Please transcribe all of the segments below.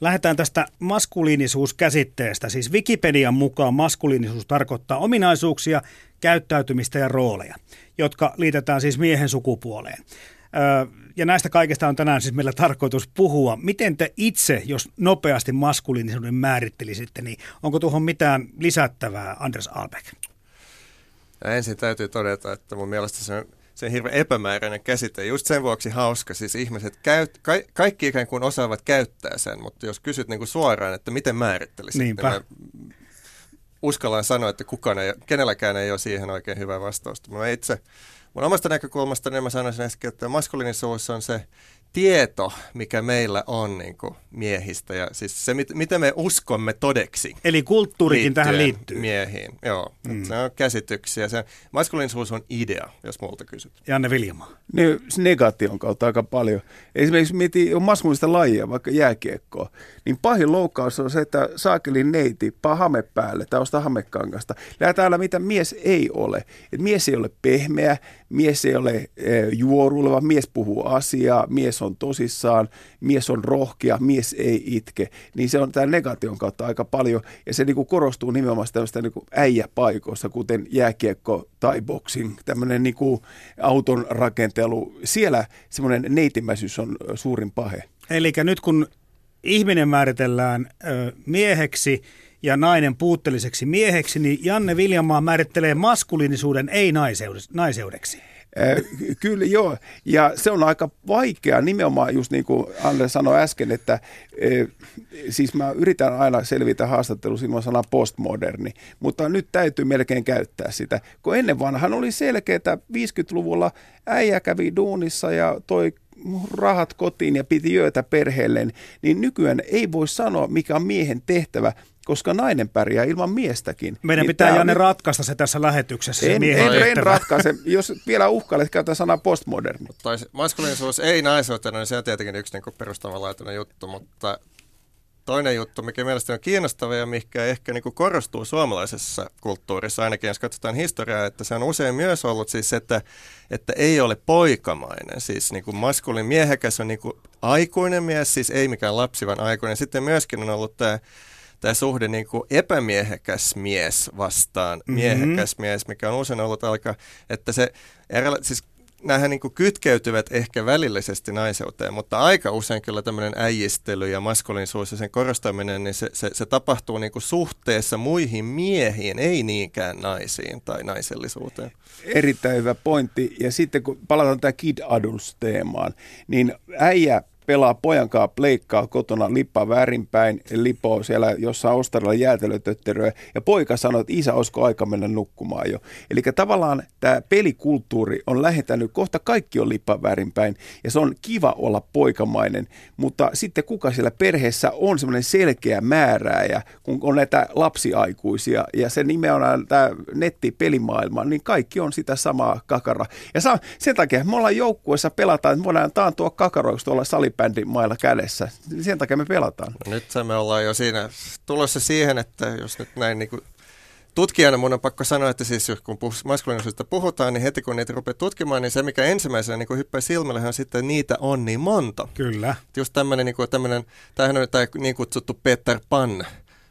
Lähdetään tästä maskuliinisuuskäsitteestä. Siis Wikipedian mukaan maskuliinisuus tarkoittaa ominaisuuksia, käyttäytymistä ja rooleja, jotka liitetään siis miehen sukupuoleen. Ja näistä kaikesta on tänään siis meillä tarkoitus puhua. Miten te itse, jos nopeasti maskuliinisuuden määrittelisitte, niin onko tuohon mitään lisättävää, Anders Albeck? Ja ensin täytyy todeta, että mun mielestä se se hirveän epämääräinen käsite. Just sen vuoksi hauska. Siis ihmiset, käyt, ka, kaikki ikään kuin osaavat käyttää sen, mutta jos kysyt niin kuin suoraan, että miten määrittelisit, Niinpä. niin uskallan sanoa, että kukaan ei, kenelläkään ei ole siihen oikein hyvää vastausta. Mä itse, mun omasta näkökulmasta niin mä sanoisin äsken, että maskuliinisuus on se tieto, mikä meillä on niin kuin miehistä ja siis se, mit, mitä me uskomme todeksi. Eli kulttuurikin tähän liittyy. Miehiin, joo. Mm. Se on käsityksiä. Se maskuliinisuus on idea, jos multa kysyt. Janne Viljamaa. Niin, negaation kautta aika paljon. Esimerkiksi mietin on maskuliinista lajia, vaikka jääkiekkoa, niin pahin loukkaus on se, että saakelin neiti paa hame päälle tai ostaa hamekangasta. Lähdetään mitä mies ei ole. Et mies ei ole pehmeä, mies ei ole e, juoruileva, mies puhuu asiaa, mies on tosissaan, mies on rohkea, mies ei itke. Niin se on tämä negation kautta aika paljon ja se niinku korostuu nimenomaan tämmöistä niinku äijäpaikoissa, kuten jääkiekko tai boxing, tämmöinen niinku auton rakentelu. Siellä semmoinen neitimäisyys on suurin pahe. Eli nyt kun ihminen määritellään mieheksi ja nainen puutteelliseksi mieheksi, niin Janne Viljamaa määrittelee maskuliinisuuden ei-naiseudeksi. Kyllä joo, ja se on aika vaikea nimenomaan just niin kuin Anne sanoi äsken, että siis mä yritän aina selvitä haastattelussa ilman sanaa postmoderni, mutta nyt täytyy melkein käyttää sitä, kun ennen vanhan oli selkeää, että 50-luvulla äijä kävi duunissa ja toi rahat kotiin ja piti jöötä perheelleen, niin nykyään ei voi sanoa, mikä on miehen tehtävä, koska nainen pärjää ilman miestäkin. Meidän niin pitää Janne on... ratkaista se tässä lähetyksessä. En, en, en ratkaise. Jos vielä uhkailet, käytä sanaa postmoderni. Maskuliinisuus ei naisuutena, niin se on tietenkin yksi niin perustavanlaatuinen juttu, mutta toinen juttu, mikä mielestäni on kiinnostava ja mikä ehkä niin korostuu suomalaisessa kulttuurissa, ainakin jos katsotaan historiaa, että se on usein myös ollut siis, että, että ei ole poikamainen. Siis niin kuin maskulin miehekäs on niin kuin aikuinen mies, siis ei mikään lapsi, vaan aikuinen. Sitten myöskin on ollut tämä tämä suhde niin kuin epämiehekäs mies vastaan mm-hmm. miehekäs mies, mikä on usein ollut aika, että se, siis nämähän niin kytkeytyvät ehkä välillisesti naiseuteen, mutta aika usein kyllä tämmöinen äijistely ja maskuliinisuus ja sen korostaminen, niin se, se, se tapahtuu niin suhteessa muihin miehiin, ei niinkään naisiin tai naisellisuuteen. Erittäin hyvä pointti. Ja sitten kun palataan tähän Kid Adults-teemaan, niin äijä pelaa pojankaa pleikkaa kotona lippa väärinpäin, lipoo siellä jossain ostarilla jäätelötötteröä ja poika sanoo, että isä, olisiko aika mennä nukkumaan jo. Eli tavallaan tämä pelikulttuuri on lähetänyt, kohta kaikki on lippa väärinpäin ja se on kiva olla poikamainen, mutta sitten kuka siellä perheessä on semmoinen selkeä määrääjä, kun on näitä lapsiaikuisia ja se nimenomaan tämä nettipelimaailma, niin kaikki on sitä samaa kakara. Ja sen takia me ollaan joukkueessa pelataan, että me voidaan taantua kakaroiksi tuolla sali mailla kädessä. Sen takia me pelataan. No nyt me ollaan jo siinä tulossa siihen, että jos nyt näin niin kuin tutkijana mun on pakko sanoa, että siis kun maskuliinisuudesta puhutaan, niin heti kun niitä rupeaa tutkimaan, niin se mikä ensimmäisenä niin hyppää silmälle on sitten, että niitä on niin monta. Kyllä. Just tämmöinen, niin kuin, tämmöinen, tämähän on tämä niin kutsuttu Peter Pan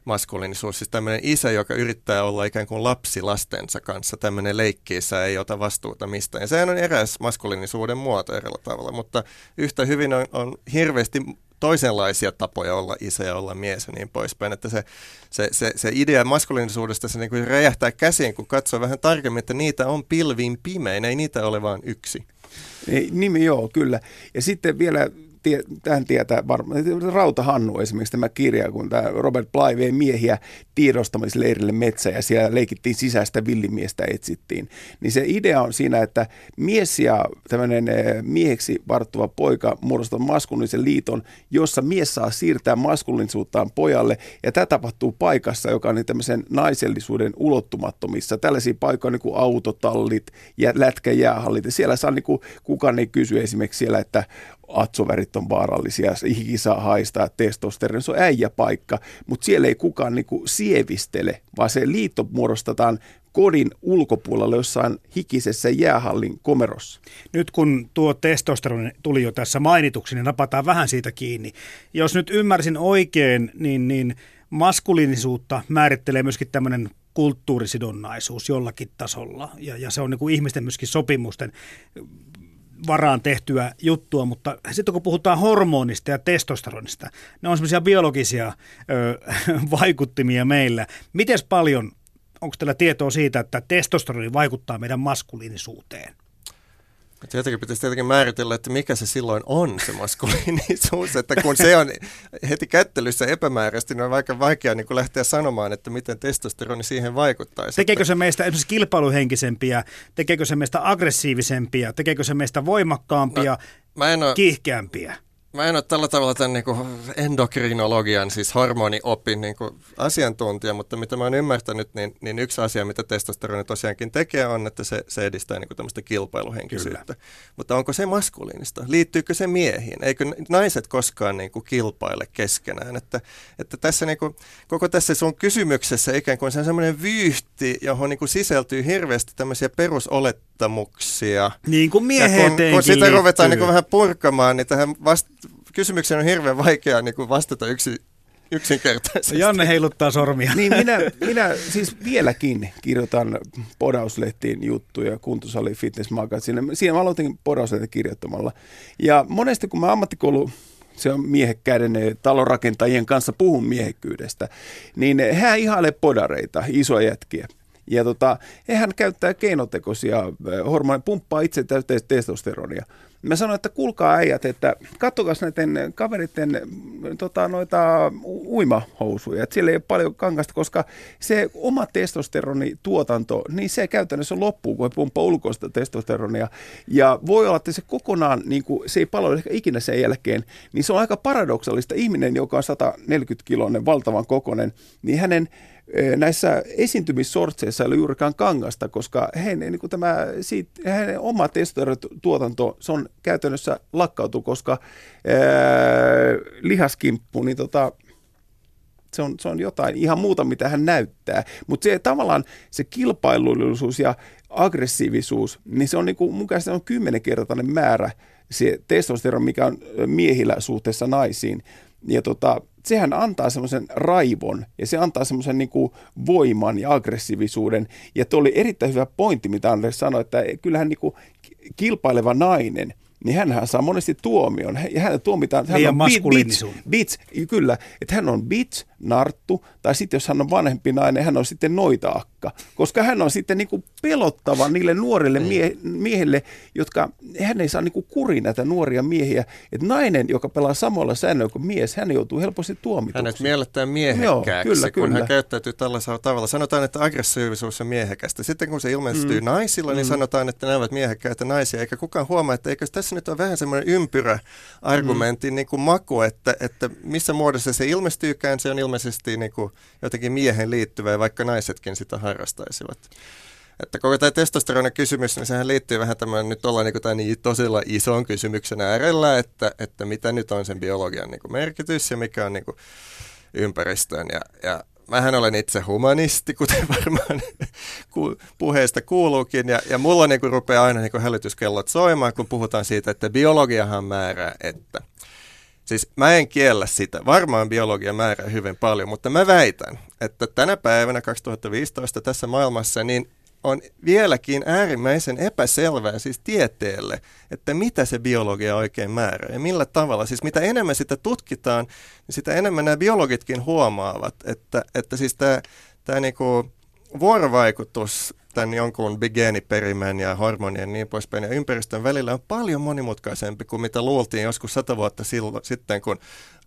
maskuliinisuus, siis tämmöinen isä, joka yrittää olla ikään kuin lapsi lastensa kanssa, tämmöinen leikkiissä ei ota vastuuta mistään. Ja sehän on eräs maskuliinisuuden muoto erillä tavalla, mutta yhtä hyvin on, on hirveästi toisenlaisia tapoja olla isä ja olla mies ja niin poispäin. Että se, se, se, se idea maskuliinisuudesta se niin kuin räjähtää käsiin, kun katsoo vähän tarkemmin, että niitä on pilviin pimein, ei niitä ole vain yksi. Nimi joo, kyllä. Ja sitten vielä tie, tähän tietää varmaan. Rauta Hannu esimerkiksi tämä kirja, kun tämä Robert Bly vei miehiä tiedostamisleirille metsä ja siellä leikittiin sisäistä villimiestä etsittiin. Niin se idea on siinä, että mies ja tämmöinen eh, mieheksi varttuva poika muodostavat maskuliinisen liiton, jossa mies saa siirtää maskuliinisuuttaan pojalle ja tämä tapahtuu paikassa, joka on niin tämmöisen naisellisuuden ulottumattomissa. Tällaisia paikkoja niin kuin autotallit ja lätkäjäähallit ja siellä saa niin kuin, kukaan ei kysy esimerkiksi siellä, että atsovärit on vaarallisia, hiki saa haistaa testosteron, se on äijäpaikka, mutta siellä ei kukaan niinku sievistele, vaan se liitto muodostetaan kodin ulkopuolella jossain hikisessä jäähallin komerossa. Nyt kun tuo testosteroni tuli jo tässä mainituksi, niin napataan vähän siitä kiinni. Jos nyt ymmärsin oikein, niin, niin maskuliinisuutta määrittelee myöskin tämmöinen kulttuurisidonnaisuus jollakin tasolla. Ja, ja se on niin kuin ihmisten myöskin sopimusten varaan tehtyä juttua, mutta sitten kun puhutaan hormonista ja testosteronista, ne on semmoisia biologisia ö, vaikuttimia meillä. Miten paljon, onko teillä tietoa siitä, että testosteroni vaikuttaa meidän maskuliinisuuteen? Tietenkin pitäisi tietenkin määritellä, että mikä se silloin on se maskuliinisuus, että kun se on heti kättelyssä epämääräisesti, niin on aika vaikea niin kuin lähteä sanomaan, että miten testosteroni siihen vaikuttaa. Tekeekö se meistä esimerkiksi kilpailuhenkisempiä, tekeekö se meistä aggressiivisempia, tekeekö se meistä voimakkaampia, no, mä en ole, kiihkeämpiä? Mä en ole tällä tavalla tämän niin kuin endokrinologian, siis hormoniopin niin kuin asiantuntija, mutta mitä mä oon ymmärtänyt, niin, niin yksi asia, mitä testosteroni tosiaankin tekee, on, että se, se edistää niin kuin tämmöistä kilpailuhenkisyyttä. Kyllä. Mutta onko se maskuliinista? Liittyykö se miehiin? Eikö naiset koskaan niin kuin kilpaile keskenään? Että, että tässä niin kuin, koko tässä sun kysymyksessä ikään kuin se on semmoinen vyyhti, johon niin kuin sisältyy hirveästi tämmöisiä perusolettamuksia. Niin kuin miehen kun, kun sitä ruvetaan niin kuin vähän purkamaan, niin tähän vasta kysymykseen on hirveän vaikea niin kuin vastata yksi, yksinkertaisesti. Janne heiluttaa sormia. Niin minä, minä siis vieläkin kirjoitan podauslehtiin juttuja, kuntosali, fitness magazine. Siinä mä aloitin podauslehtiin kirjoittamalla. Ja monesti kun mä ammattikoulu se on miehekkäiden talonrakentajien kanssa puhun miehekkyydestä, niin hän ihailee podareita, isoja jätkiä. Ja tota, hän käyttää keinotekoisia hormoneja, pumppaa itse täyteen testosteronia. Mä sanoin, että kuulkaa äijät, että katsokaa näiden kaveritten tota, noita uimahousuja. Että siellä ei ole paljon kangasta, koska se oma testosteronituotanto, niin se käytännössä loppuu, kun he pumppaa ulkoista testosteronia. Ja voi olla, että se kokonaan, niin kuin, se ei palvele ehkä ikinä sen jälkeen, niin se on aika paradoksaalista. Ihminen, joka on 140 kiloinen, valtavan kokonen, niin hänen näissä esiintymissortseissa ei ole juurikaan kangasta, koska hänen, niin kuin tämä, siitä, hänen oma testosteronituotanto, se on käytännössä lakkautu, koska ää, lihaskimppu, niin tota, se on, se on jotain ihan muuta, mitä hän näyttää. Mutta se tavallaan se kilpailullisuus ja aggressiivisuus, niin se on niin kuin, mun se on kymmenenkertainen määrä se testosteron, mikä on miehillä suhteessa naisiin. Ja tota, sehän antaa semmoisen raivon ja se antaa semmoisen niin voiman ja aggressiivisuuden. Ja tuo oli erittäin hyvä pointti, mitä Anders sanoi, että kyllähän niin kuin kilpaileva nainen – niin hän saa monesti tuomion. Ja hän tuomitaan, hän on bitch, bitch, kyllä, että hän on bitch, narttu, tai sitten jos hän on vanhempi nainen, hän on sitten noitaakka. Koska hän on sitten niin kuin pelottava niille nuorille niin. mie- miehille, jotka, hän ei saa niin kuin kuri näitä nuoria miehiä. Että nainen, joka pelaa samalla säännöllä kuin mies, hän joutuu helposti tuomituksi. Hänet mielletään miehekkääksi, Joo, kyllä, kun kyllä. hän käyttäytyy tällaisella tavalla. Sanotaan, että aggressiivisuus on miehekästä. Sitten kun se ilmestyy mm. naisilla, niin mm. sanotaan, että ne ovat miehekkäitä naisia, eikä kukaan huomaa, että eikö tässä nyt on vähän semmoinen ympyrä argumentin mm. niin kuin maku, että, että missä muodossa se ilmestyykään, se on ilmeisesti niin kuin jotenkin miehen liittyvä, vaikka naisetkin sitä harrastaisivat. Että koko tämä testosteronin kysymys, niin sehän liittyy vähän tämän, nyt ollaan niin tämän niin tosilla ison kysymyksen äärellä, että, että mitä nyt on sen biologian niin merkitys ja mikä on niin kuin ympäristön. Ja, ja mähän olen itse humanisti, kuten varmaan puheesta kuuluukin, ja, ja mulla niin kuin rupeaa aina niin kuin hälytyskellot soimaan, kun puhutaan siitä, että biologiahan määrää, että. Siis mä en kiellä sitä, varmaan biologia määrää hyvin paljon, mutta mä väitän, että tänä päivänä 2015 tässä maailmassa, niin on vieläkin äärimmäisen epäselvää siis tieteelle, että mitä se biologia oikein määrää ja millä tavalla. Siis mitä enemmän sitä tutkitaan, niin sitä enemmän nämä biologitkin huomaavat, että, että siis tämä, tämä niinku vuorovaikutus tämän jonkun geeniperimän ja hormonien ja niin poispäin ja ympäristön välillä on paljon monimutkaisempi kuin mitä luultiin joskus sata vuotta silloin, sitten, kun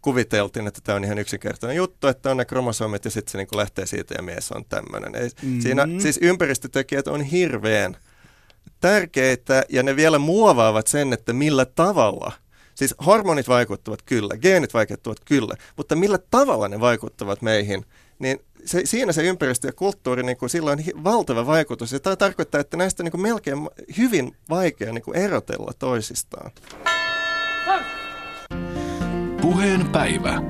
kuviteltiin, että tämä on ihan yksinkertainen juttu, että on ne kromosomit ja sitten se niin lähtee siitä ja mies on tämmöinen. Mm-hmm. Siinä siis ympäristötekijät on hirveän tärkeitä ja ne vielä muovaavat sen, että millä tavalla – Siis hormonit vaikuttavat kyllä, geenit vaikuttavat kyllä, mutta millä tavalla ne vaikuttavat meihin, niin se, siinä se ympäristö ja kulttuuri, niin kuin, sillä on valtava vaikutus. Ja tämä tarkoittaa, että näistä on niin kuin melkein hyvin vaikea niin kuin erotella toisistaan. Puheen päivä.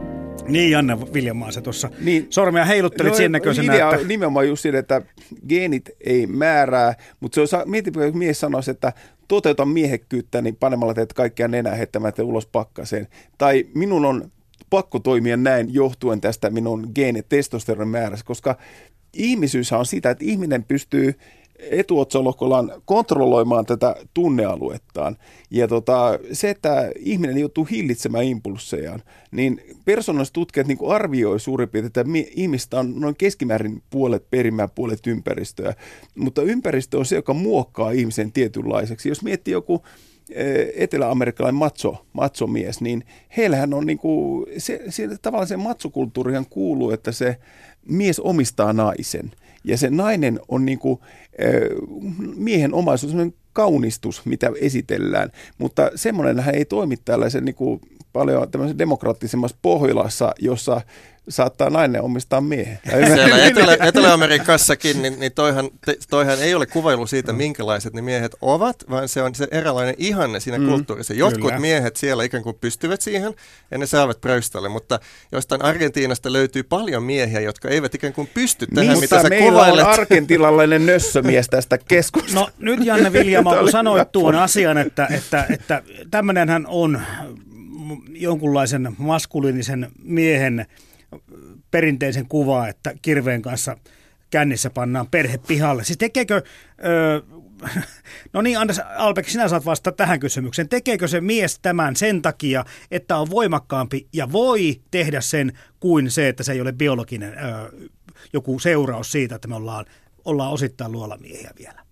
Niin, Janne Viljamaa, se tuossa niin, sormea heiluttelit no, sen näköisenä, idea että... nimenomaan just siinä, että geenit ei määrää, mutta se on, mieti, kun mies sanoisi, että toteuta miehekkyyttä, niin panemalla teet kaikkia nenää heittämättä ulos pakkaseen. Tai minun on pakko toimia näin johtuen tästä minun geenitestosteronin määrässä, koska ihmisyys on sitä, että ihminen pystyy etuotsalohkollaan kontrolloimaan tätä tunnealuettaan. Ja tota, se, että ihminen joutuu hillitsemään impulssejaan, niin persoonalliset tutkijat niin arvioi suurin piirtein, että ihmistä on noin keskimäärin puolet perimää, puolet ympäristöä. Mutta ympäristö on se, joka muokkaa ihmisen tietynlaiseksi. Jos miettii joku etelä-amerikkalainen macho, macho-mies, niin heillähän on niin kuin, se, se, tavallaan se matsokulttuurihan kuuluu, että se mies omistaa naisen. Ja se nainen on niin kuin, miehen omaisuus, sellainen kaunistus, mitä esitellään, mutta semmoinenhän ei toimi tällaisen niin kuin paljon demokraattisemmassa Pohjolassa, jossa saattaa nainen omistaa miehen. Siellä Etelä, Etelä-Amerikassakin, niin, niin toihan, te, toihan ei ole kuvailu siitä, mm. minkälaiset ne miehet ovat, vaan se on se eräänlainen ihanne siinä mm, kulttuurissa. Jotkut kyllä. miehet siellä ikään kuin pystyvät siihen ja ne saavat pröyställe, mutta jostain Argentiinasta löytyy paljon miehiä, jotka eivät ikään kuin pysty tähän, Mistä mitä sä meillä kuvailet. on argentilalainen nössömies tästä keskustelusta. No nyt Janne Viljama, kun sanoit tuon asian, että, että, että tämmöinenhän on jonkunlaisen maskuliinisen miehen perinteisen kuvaa, että kirveen kanssa kännissä pannaan perhe pihalle. Siis tekeekö, öö, no niin Anders Albeck, sinä saat vastata tähän kysymykseen. Tekeekö se mies tämän sen takia, että on voimakkaampi ja voi tehdä sen kuin se, että se ei ole biologinen öö, joku seuraus siitä, että me ollaan, ollaan osittain luolamiehiä vielä?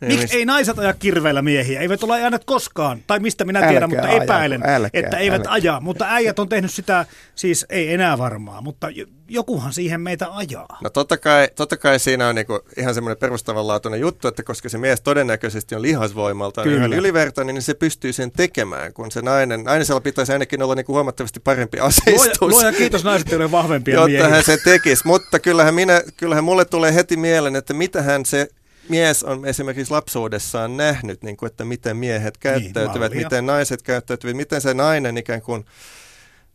Miksi ei naiset aja kirveellä miehiä? Eivät ole ajaneet koskaan. Tai mistä minä tiedän, älkää mutta epäilen, älkää, että eivät älkää. aja. Mutta äijät on tehnyt sitä, siis ei enää varmaa, mutta jokuhan siihen meitä ajaa. No totta kai, totta kai siinä on niinku ihan semmoinen perustavanlaatuinen juttu, että koska se mies todennäköisesti on lihasvoimalta niin ihan ylivertainen, niin se pystyy sen tekemään, kun se nainen, naisella pitäisi ainakin olla niinku huomattavasti parempi aseistus. Luoja, luoja kiitos naiset, ole vahvempia Jotta miehiä. hän sen tekisi, mutta kyllähän, minä, kyllähän mulle tulee heti mieleen, että mitä hän se mies on esimerkiksi lapsuudessaan nähnyt, niin kuin, että miten miehet niin, käyttäytyvät, niin, miten naiset käyttäytyvät, miten se nainen ikään kuin,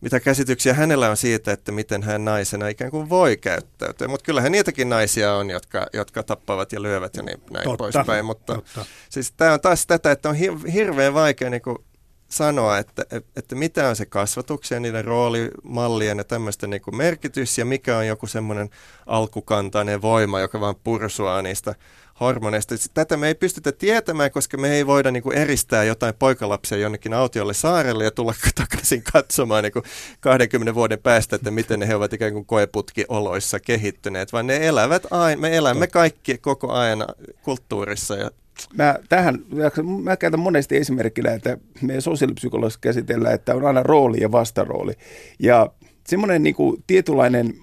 mitä käsityksiä hänellä on siitä, että miten hän naisena ikään kuin voi käyttäytyä. Mutta kyllähän niitäkin naisia on, jotka, jotka tappavat ja lyövät ja niin, näin totta, poispäin. Mutta totta. siis tämä on taas tätä, että on hirveän vaikea niin kuin sanoa, että, että mitä on se kasvatuksen, niiden roolimallien ja tämmöisten niin merkitys ja mikä on joku semmoinen alkukantainen voima, joka vaan pursuaa niistä hormoneista. Tätä me ei pystytä tietämään, koska me ei voida niin kuin eristää jotain poikalapsia jonnekin autiolle saarelle ja tulla takaisin katsomaan niin kuin 20 vuoden päästä, että miten ne he ovat ikään kuin koeputkioloissa kehittyneet, vaan ne elävät aina, me elämme kaikki koko ajan kulttuurissa ja Mä, tähän, mä käytän monesti esimerkkinä, että meidän sosiaalipsykologissa käsitellään, että on aina rooli ja vastarooli. Ja semmoinen niin kuin tietynlainen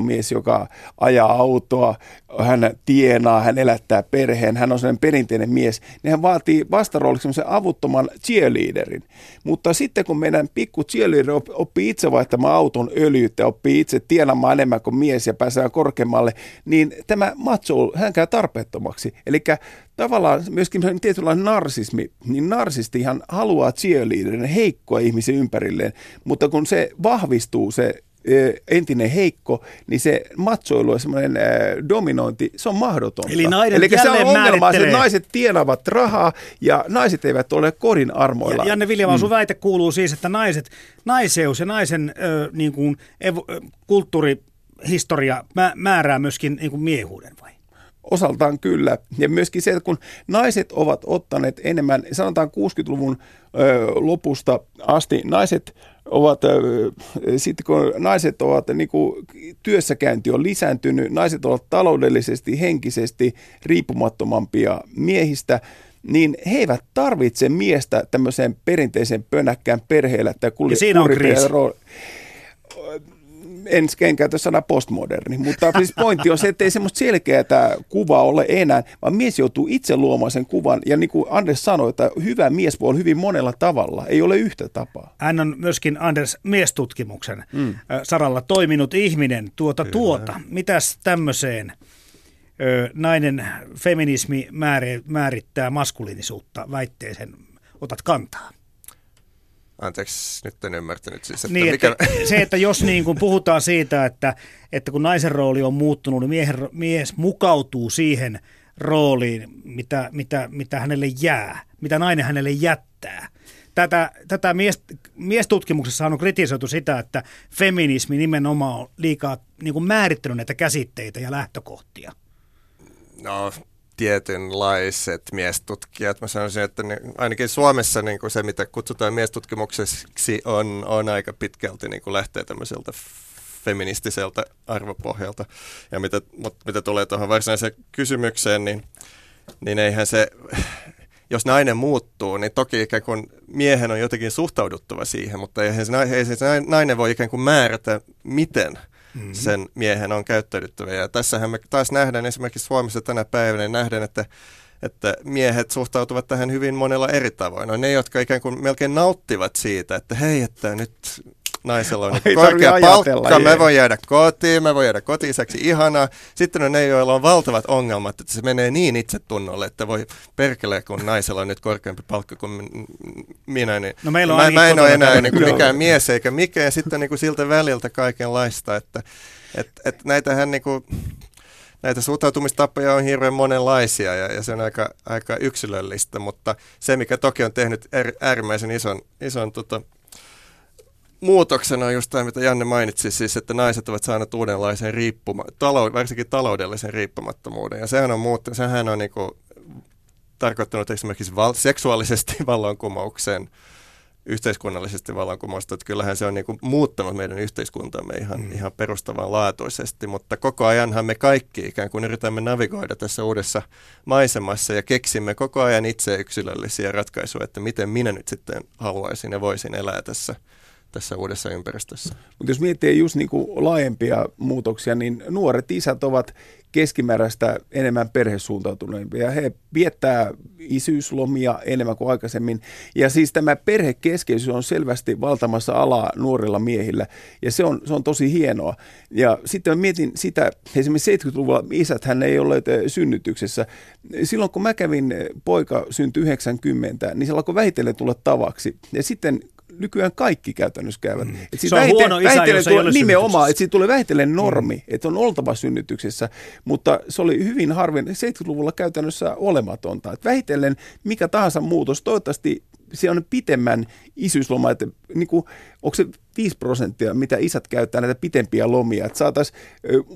mies, joka ajaa autoa, hän tienaa, hän elättää perheen, hän on sellainen perinteinen mies, niin hän vaatii vastarooliksi semmoisen avuttoman cheerleaderin. Mutta sitten kun meidän pikku cheerleader oppii itse vaihtamaan auton öljyttä, oppii itse tienaamaan enemmän kuin mies ja pääsee korkeammalle, niin tämä macho, hän käy tarpeettomaksi. Eli tavallaan myöskin tietynlainen narsismi, niin narsistihan haluaa cheerleaderin heikkoa ihmisen ympärilleen, mutta kun se vahvistuu se entinen heikko, niin se matsoilu ja semmoinen dominointi, se on mahdotonta. Eli, Eli se on ongelma, että naiset tienavat rahaa ja naiset eivät ole kodin armoilla. Ja, Janne Viljamaa, mm. sun väite kuuluu siis, että naiset, naiseus ja naisen ö, niin kuin, evo, kulttuurihistoria määrää myöskin niin kuin miehuuden vai? Osaltaan kyllä. Ja myöskin se, että kun naiset ovat ottaneet enemmän, sanotaan 60-luvun ö, lopusta asti, naiset ovat, sitten kun naiset ovat, niin kuin työssäkäynti on lisääntynyt, naiset ovat taloudellisesti, henkisesti riippumattomampia miehistä, niin he eivät tarvitse miestä tämmöiseen perinteiseen pönäkkään perheellä. Tai ja siinä on kriisi en, en käytä sana postmoderni, mutta siis pointti on se, että ei semmoista selkeää kuvaa ole enää, vaan mies joutuu itse luomaan sen kuvan. Ja niin kuin Anders sanoi, että hyvä mies voi olla hyvin monella tavalla, ei ole yhtä tapaa. Hän on myöskin Anders miestutkimuksen mm. saralla toiminut ihminen tuota Kyllä. tuota. Mitäs tämmöiseen nainen feminismi määrittää maskuliinisuutta väitteeseen otat kantaa? Anteeksi, nyt en ymmärtänyt siis, että niin, mikä... Että se, että jos niin kuin puhutaan siitä, että, että kun naisen rooli on muuttunut, niin miehen, mies mukautuu siihen rooliin, mitä, mitä, mitä hänelle jää, mitä nainen hänelle jättää. Tätä, tätä mies, miestutkimuksessa on kritisoitu sitä, että feminismi nimenomaan on liikaa niin kuin määrittänyt näitä käsitteitä ja lähtökohtia. No, tietynlaiset miestutkijat. Mä sanoisin, että ne, ainakin Suomessa niin kuin se, mitä kutsutaan miestutkimukseksi, on, on aika pitkälti niin kuin lähtee tämmöiseltä feministiseltä arvopohjalta. Ja mitä, mutta mitä tulee tuohon varsinaiseen kysymykseen, niin, niin eihän se, jos nainen muuttuu, niin toki ikään kuin miehen on jotenkin suhtauduttava siihen, mutta eihän se, ei se nainen voi ikään kuin määrätä, miten – mm-hmm. sen miehen on käyttäydyttävä. Ja tässähän me taas nähdään esimerkiksi Suomessa tänä päivänä, niin nähdään, että että miehet suhtautuvat tähän hyvin monella eri tavoin. No ne, jotka ikään kuin melkein nauttivat siitä, että hei, että nyt naisella on Ai, korkea palkka, me voi jäädä kotiin, me voi jäädä kotiiseksi, ihanaa. Sitten on ne, joilla on valtavat ongelmat, että se menee niin itsetunnolle, että voi perkele, kun naisella on nyt korkeampi palkka kuin minä, niin no meillä on mä, mä en ole enää niin kuin mikään mies eikä mikään, ja sitten niin kuin siltä väliltä kaikenlaista, että et, et näitähän niin kuin, näitä suhtautumistapoja on hirveän monenlaisia ja, ja se on aika, aika yksilöllistä, mutta se mikä toki on tehnyt äärimmäisen ison, ison tota, muutoksena on just tämä, mitä Janne mainitsi, siis, että naiset ovat saaneet uudenlaisen riippuma, talou, varsinkin taloudellisen riippumattomuuden. Ja sehän on, muut, sehän on niin kuin, tarkoittanut esimerkiksi val, seksuaalisesti vallankumouksen, yhteiskunnallisesti vallankumousta, että kyllähän se on niin kuin muuttanut meidän yhteiskuntamme ihan, mm. ihan perustavanlaatuisesti, mutta koko ajanhan me kaikki ikään kuin yritämme navigoida tässä uudessa maisemassa ja keksimme koko ajan itse yksilöllisiä ratkaisuja, että miten minä nyt sitten haluaisin ja voisin elää tässä tässä uudessa ympäristössä. Mutta jos miettii just niin kuin laajempia muutoksia, niin nuoret isät ovat keskimääräistä enemmän perhesuuntautuneempia. He viettää isyyslomia enemmän kuin aikaisemmin. Ja siis tämä perhekeskeisyys on selvästi valtamassa alaa nuorilla miehillä. Ja se on, se on tosi hienoa. Ja sitten mä mietin sitä, esimerkiksi 70-luvulla isät hän ei olleet eh, synnytyksessä. Silloin kun mä kävin, eh, poika syntyi 90, niin se alkoi vähitellen tulla tavaksi. Ja sitten nykyään kaikki käytännössä käyvät. Mm. Et se on vähite- huono isä, jos ei ole Nimenomaan, että siitä tulee vähitellen normi, mm. että on oltava synnytyksessä, mutta se oli hyvin harvin 70-luvulla käytännössä olematonta. Et vähitellen mikä tahansa muutos, toivottavasti se on pitemmän isyysloma, että niin kuin, onko se 5 prosenttia, mitä isät käyttää näitä pitempiä lomia, että saataisiin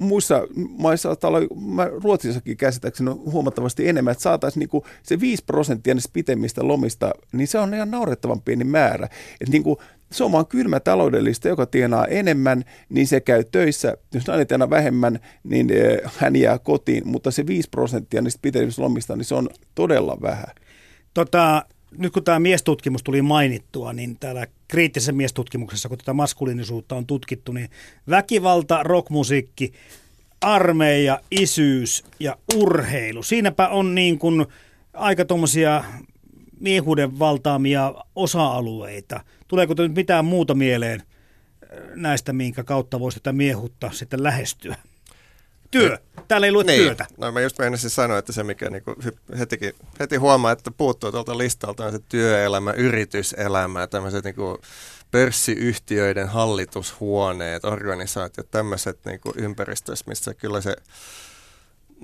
muissa maissa, mä Ruotsissakin käsittääkseni on huomattavasti enemmän, että saataisiin niin se 5 prosenttia näistä pitemmistä lomista, niin se on ihan naurettavan pieni määrä. Että niin kuin, se on vaan kylmä taloudellista, joka tienaa enemmän, niin se käy töissä. Jos nainen tienaa vähemmän, niin hän jää kotiin, mutta se 5 prosenttia niistä pitemmistä lomista, niin se on todella vähän. Tota, nyt kun tämä miestutkimus tuli mainittua, niin täällä kriittisessä miestutkimuksessa, kun tätä maskuliinisuutta on tutkittu, niin väkivalta, rockmusiikki, armeija, isyys ja urheilu. Siinäpä on niin kuin aika tuommoisia miehuuden valtaamia osa-alueita. Tuleeko nyt mitään muuta mieleen äh, näistä, minkä kautta voisi tätä miehutta sitten lähestyä? Työ. Täällä ei lue niin. työtä. No mä just meinasin sanoa, että se mikä niinku hetikin, heti huomaa, että puuttuu tuolta listalta on se työelämä, yrityselämä, tämmöiset niinku pörssiyhtiöiden hallitushuoneet, organisaatiot, tämmöiset niinku ympäristössä, missä kyllä se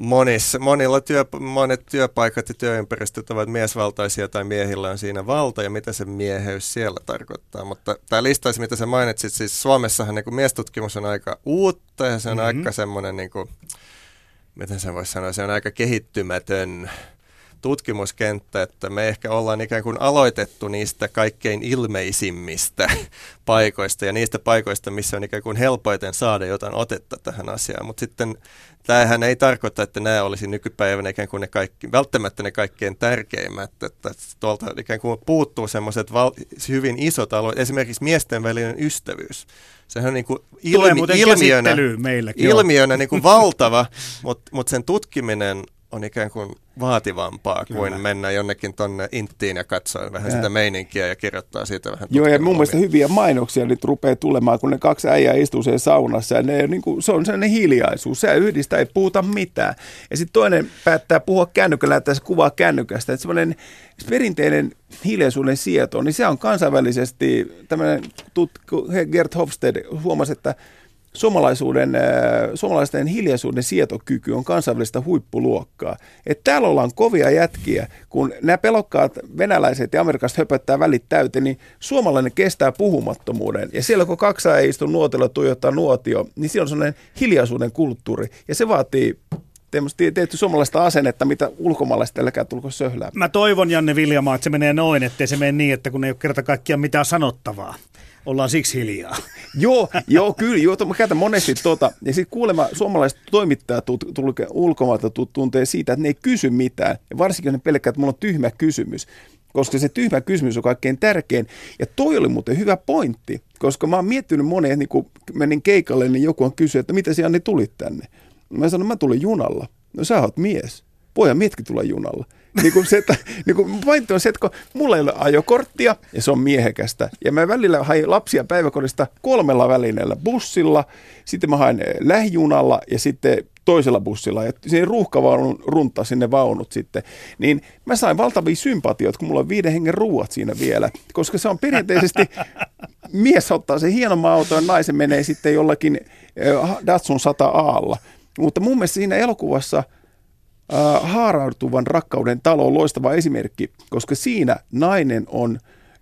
monissa, monilla työ, monet työpaikat ja työympäristöt ovat miesvaltaisia tai miehillä on siinä valta ja mitä se mieheys siellä tarkoittaa. Mutta tämä listaisi, mitä sä mainitsit, siis Suomessahan niin kuin miestutkimus on aika uutta ja se on mm-hmm. aika semmoinen, niin kuin, miten sen voisi sanoa, se on aika kehittymätön tutkimuskenttä, että me ehkä ollaan ikään kuin aloitettu niistä kaikkein ilmeisimmistä paikoista ja niistä paikoista, missä on ikään kuin helpoiten saada jotain otetta tähän asiaan. Mutta sitten tämähän ei tarkoita, että nämä olisi nykypäivänä ikään kuin ne kaikki, välttämättä ne kaikkein tärkeimmät, että tuolta ikään kuin puuttuu semmoiset val- hyvin isot alueet, esimerkiksi miesten välinen ystävyys. Sehän on niin kuin ilmi, ilmiönä, meilläkin ilmiönä niin kuin valtava, mutta mut sen tutkiminen on ikään kuin vaativampaa Kyllä. kuin mennä jonnekin tonne inttiin ja katsoa vähän ja. sitä meininkiä ja kirjoittaa siitä vähän. Joo, ja mun mielestä hyviä mainoksia nyt rupeaa tulemaan, kun ne kaksi äijää istuu siellä saunassa ja ne, niin kuin, se on sellainen hiljaisuus. Se yhdistä ei puhuta mitään. Ja sitten toinen päättää puhua kännykällä, että se kuvaa kännykästä. Että semmoinen perinteinen hiljaisuuden sieto, niin se on kansainvälisesti tämmöinen tutku, Gert Hofstede huomasi, että suomalaisuuden, äh, suomalaisten hiljaisuuden sietokyky on kansainvälistä huippuluokkaa. Et täällä ollaan kovia jätkiä, kun nämä pelokkaat venäläiset ja amerikkalaiset höpöttää välit täyteen, niin suomalainen kestää puhumattomuuden. Ja siellä kun kaksa ei istu nuotilla tuijottaa nuotio, niin siellä on sellainen hiljaisuuden kulttuuri. Ja se vaatii tehty suomalaista asennetta, mitä ulkomaalaiset tälläkään tulko söhlää. Mä toivon, Janne Viljamaa, että se menee noin, ettei se mene niin, että kun ei ole kerta kaikkiaan mitään sanottavaa ollaan siksi hiljaa. joo, joo, kyllä, joo, mä käytän monesti tota. Ja sitten kuulemma suomalaiset toimittajat ulkomailta tuntee siitä, että ne ei kysy mitään. Ja varsinkin ne pelkkää, että mulla on tyhmä kysymys. Koska se tyhmä kysymys on kaikkein tärkein. Ja toi oli muuten hyvä pointti, koska mä oon miettinyt moneen, niin kun menin keikalle, niin joku on kysynyt, että mitä sinä tulit tänne. Mä sanoin, mä tulin junalla. No sä oot mies. Pojan mietkin tulla junalla. Niin kuin se, että, niin kuin pointti on se, että kun mulla ei ole ajokorttia ja se on miehekästä. Ja mä välillä hain lapsia päiväkodista kolmella välineellä. Bussilla, sitten mä hain lähijunalla ja sitten toisella bussilla. Ja siinä ruuhkavaunun runta sinne vaunut sitten. Niin mä sain valtavia sympatioita, kun mulla on viiden hengen ruuat siinä vielä. Koska se on perinteisesti, mies ottaa se hienon auto ja naisen menee sitten jollakin eh, Datsun 100 aalla. Mutta mun mielestä siinä elokuvassa – äh, haarautuvan rakkauden talo on loistava esimerkki, koska siinä nainen on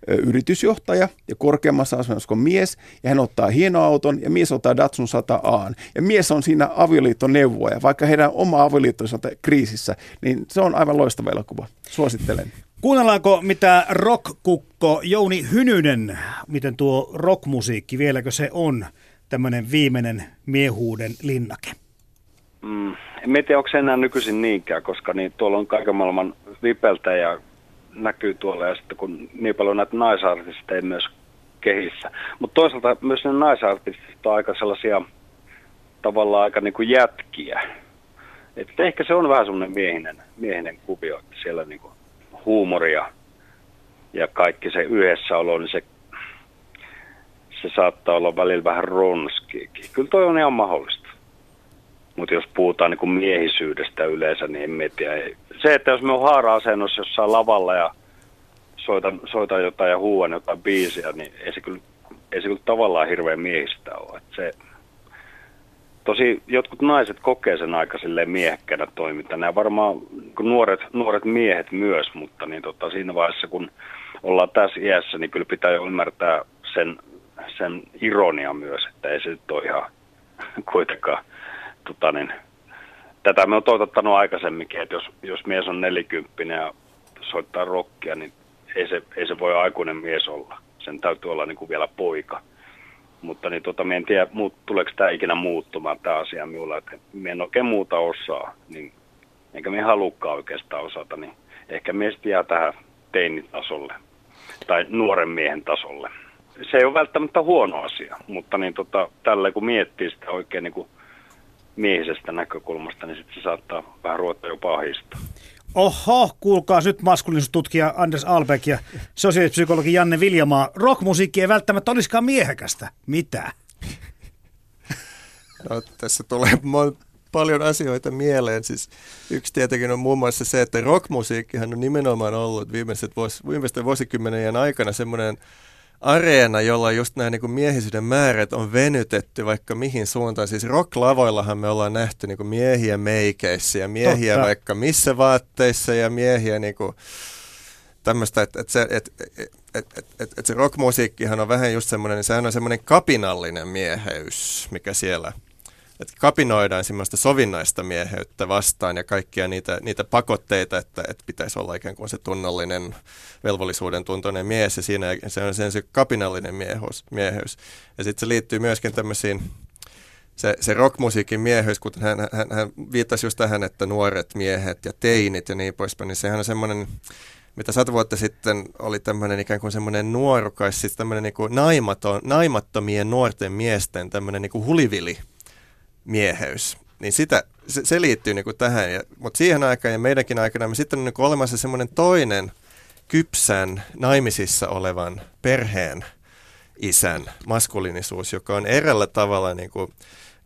yritysjohtaja ja korkeammassa asemassa kuin mies, ja hän ottaa hieno auton, ja mies ottaa Datsun 100 a Ja mies on siinä avioliittoneuvoja, vaikka heidän oma avioliittonsa on kriisissä, niin se on aivan loistava elokuva. Suosittelen. Kuunnellaanko mitä rockkukko Jouni Hynynen, miten tuo rockmusiikki, vieläkö se on tämmöinen viimeinen miehuuden linnake? Mm, en tiedä, onko se enää nykyisin niinkään, koska niin tuolla on kaiken maailman vipeltä ja näkyy tuolla ja sitten kun niin paljon näitä naisartisteja myös kehissä. Mutta toisaalta myös ne naisartistit on aika sellaisia tavallaan aika niin kuin jätkiä. Et ehkä se on vähän semmoinen miehinen, miehinen kuvio, että siellä niin kuin huumoria ja kaikki se yhdessäolo, niin se, se saattaa olla välillä vähän ronskiikin. Kyllä toi on ihan mahdollista. Mutta jos puhutaan niin kuin miehisyydestä yleensä, niin en tiedä. Se, että jos me on haara-asennossa jossain lavalla ja soitan, soitan jotain ja huuan jotain biisiä, niin ei se kyllä, ei se kyllä tavallaan hirveän miehistä ole. Et se, tosi jotkut naiset kokee sen aika silleen miehekkänä toimintana ja varmaan niin nuoret, nuoret miehet myös, mutta niin tota, siinä vaiheessa kun ollaan tässä iässä, niin kyllä pitää jo ymmärtää sen, sen ironia myös, että ei se nyt ole ihan kuitenkaan tota niin, tätä me on toivottanut aikaisemminkin, että jos, jos mies on nelikymppinen ja soittaa rockia, niin ei se, ei se voi aikuinen mies olla. Sen täytyy olla niin kuin vielä poika. Mutta niin tota, en tiedä, muut, tuleeko tämä ikinä muuttumaan tämä asia minulla, että minä en oikein muuta osaa, niin, enkä minä halukkaan oikeastaan osata, niin ehkä mies jää tähän teinitasolle tai nuoren miehen tasolle. Se ei ole välttämättä huono asia, mutta niin tota, tällä kun miettii sitä oikein niin kuin miehisestä näkökulmasta, niin sitten se saattaa vähän ruveta jopa ahistaa. Oho, kuulkaa nyt maskuliinisuustutkija Anders Albeck ja sosiaalipsykologi Janne Viljamaa. Rockmusiikki ei välttämättä olisikaan miehekästä. Mitä? No, tässä tulee paljon asioita mieleen. Siis yksi tietenkin on muun muassa se, että rockmusiikkihan on nimenomaan ollut viimeiset vuos, viimeisten vuosikymmenien aikana semmoinen areena, jolla just nämä niin kuin miehisyyden määrät on venytetty vaikka mihin suuntaan. Siis rocklavoillahan me ollaan nähty niin kuin miehiä meikeissä ja miehiä Totta. vaikka missä vaatteissa ja miehiä niin kuin tämmöistä, että, että, se, että, että, että, että, että se rockmusiikkihan on vähän just semmoinen, niin sehän on semmoinen kapinallinen mieheys, mikä siellä – että kapinoidaan semmoista sovinnaista mieheyttä vastaan ja kaikkia niitä, niitä pakotteita, että, että pitäisi olla ikään kuin se tunnollinen velvollisuuden tuntoinen mies ja siinä se on sen se kapinallinen mieheys. mieheys. Ja sitten se liittyy myöskin tämmöisiin se, se rockmusiikin mieheys, kuten hän, hän, hän viittasi just tähän, että nuoret miehet ja teinit ja niin poispäin, niin sehän on semmoinen, mitä sata vuotta sitten oli tämmöinen ikään kuin semmoinen nuorukas, siis tämmöinen niin naimaton, naimattomien nuorten miesten tämmöinen niin hulivili mieheys, niin sitä, se, se liittyy niin kuin tähän. Ja, mutta siihen aikaan ja meidänkin aikana me sitten on niin olemassa semmoinen toinen kypsän naimisissa olevan perheen isän maskuliinisuus, joka on eräällä tavalla niin kuin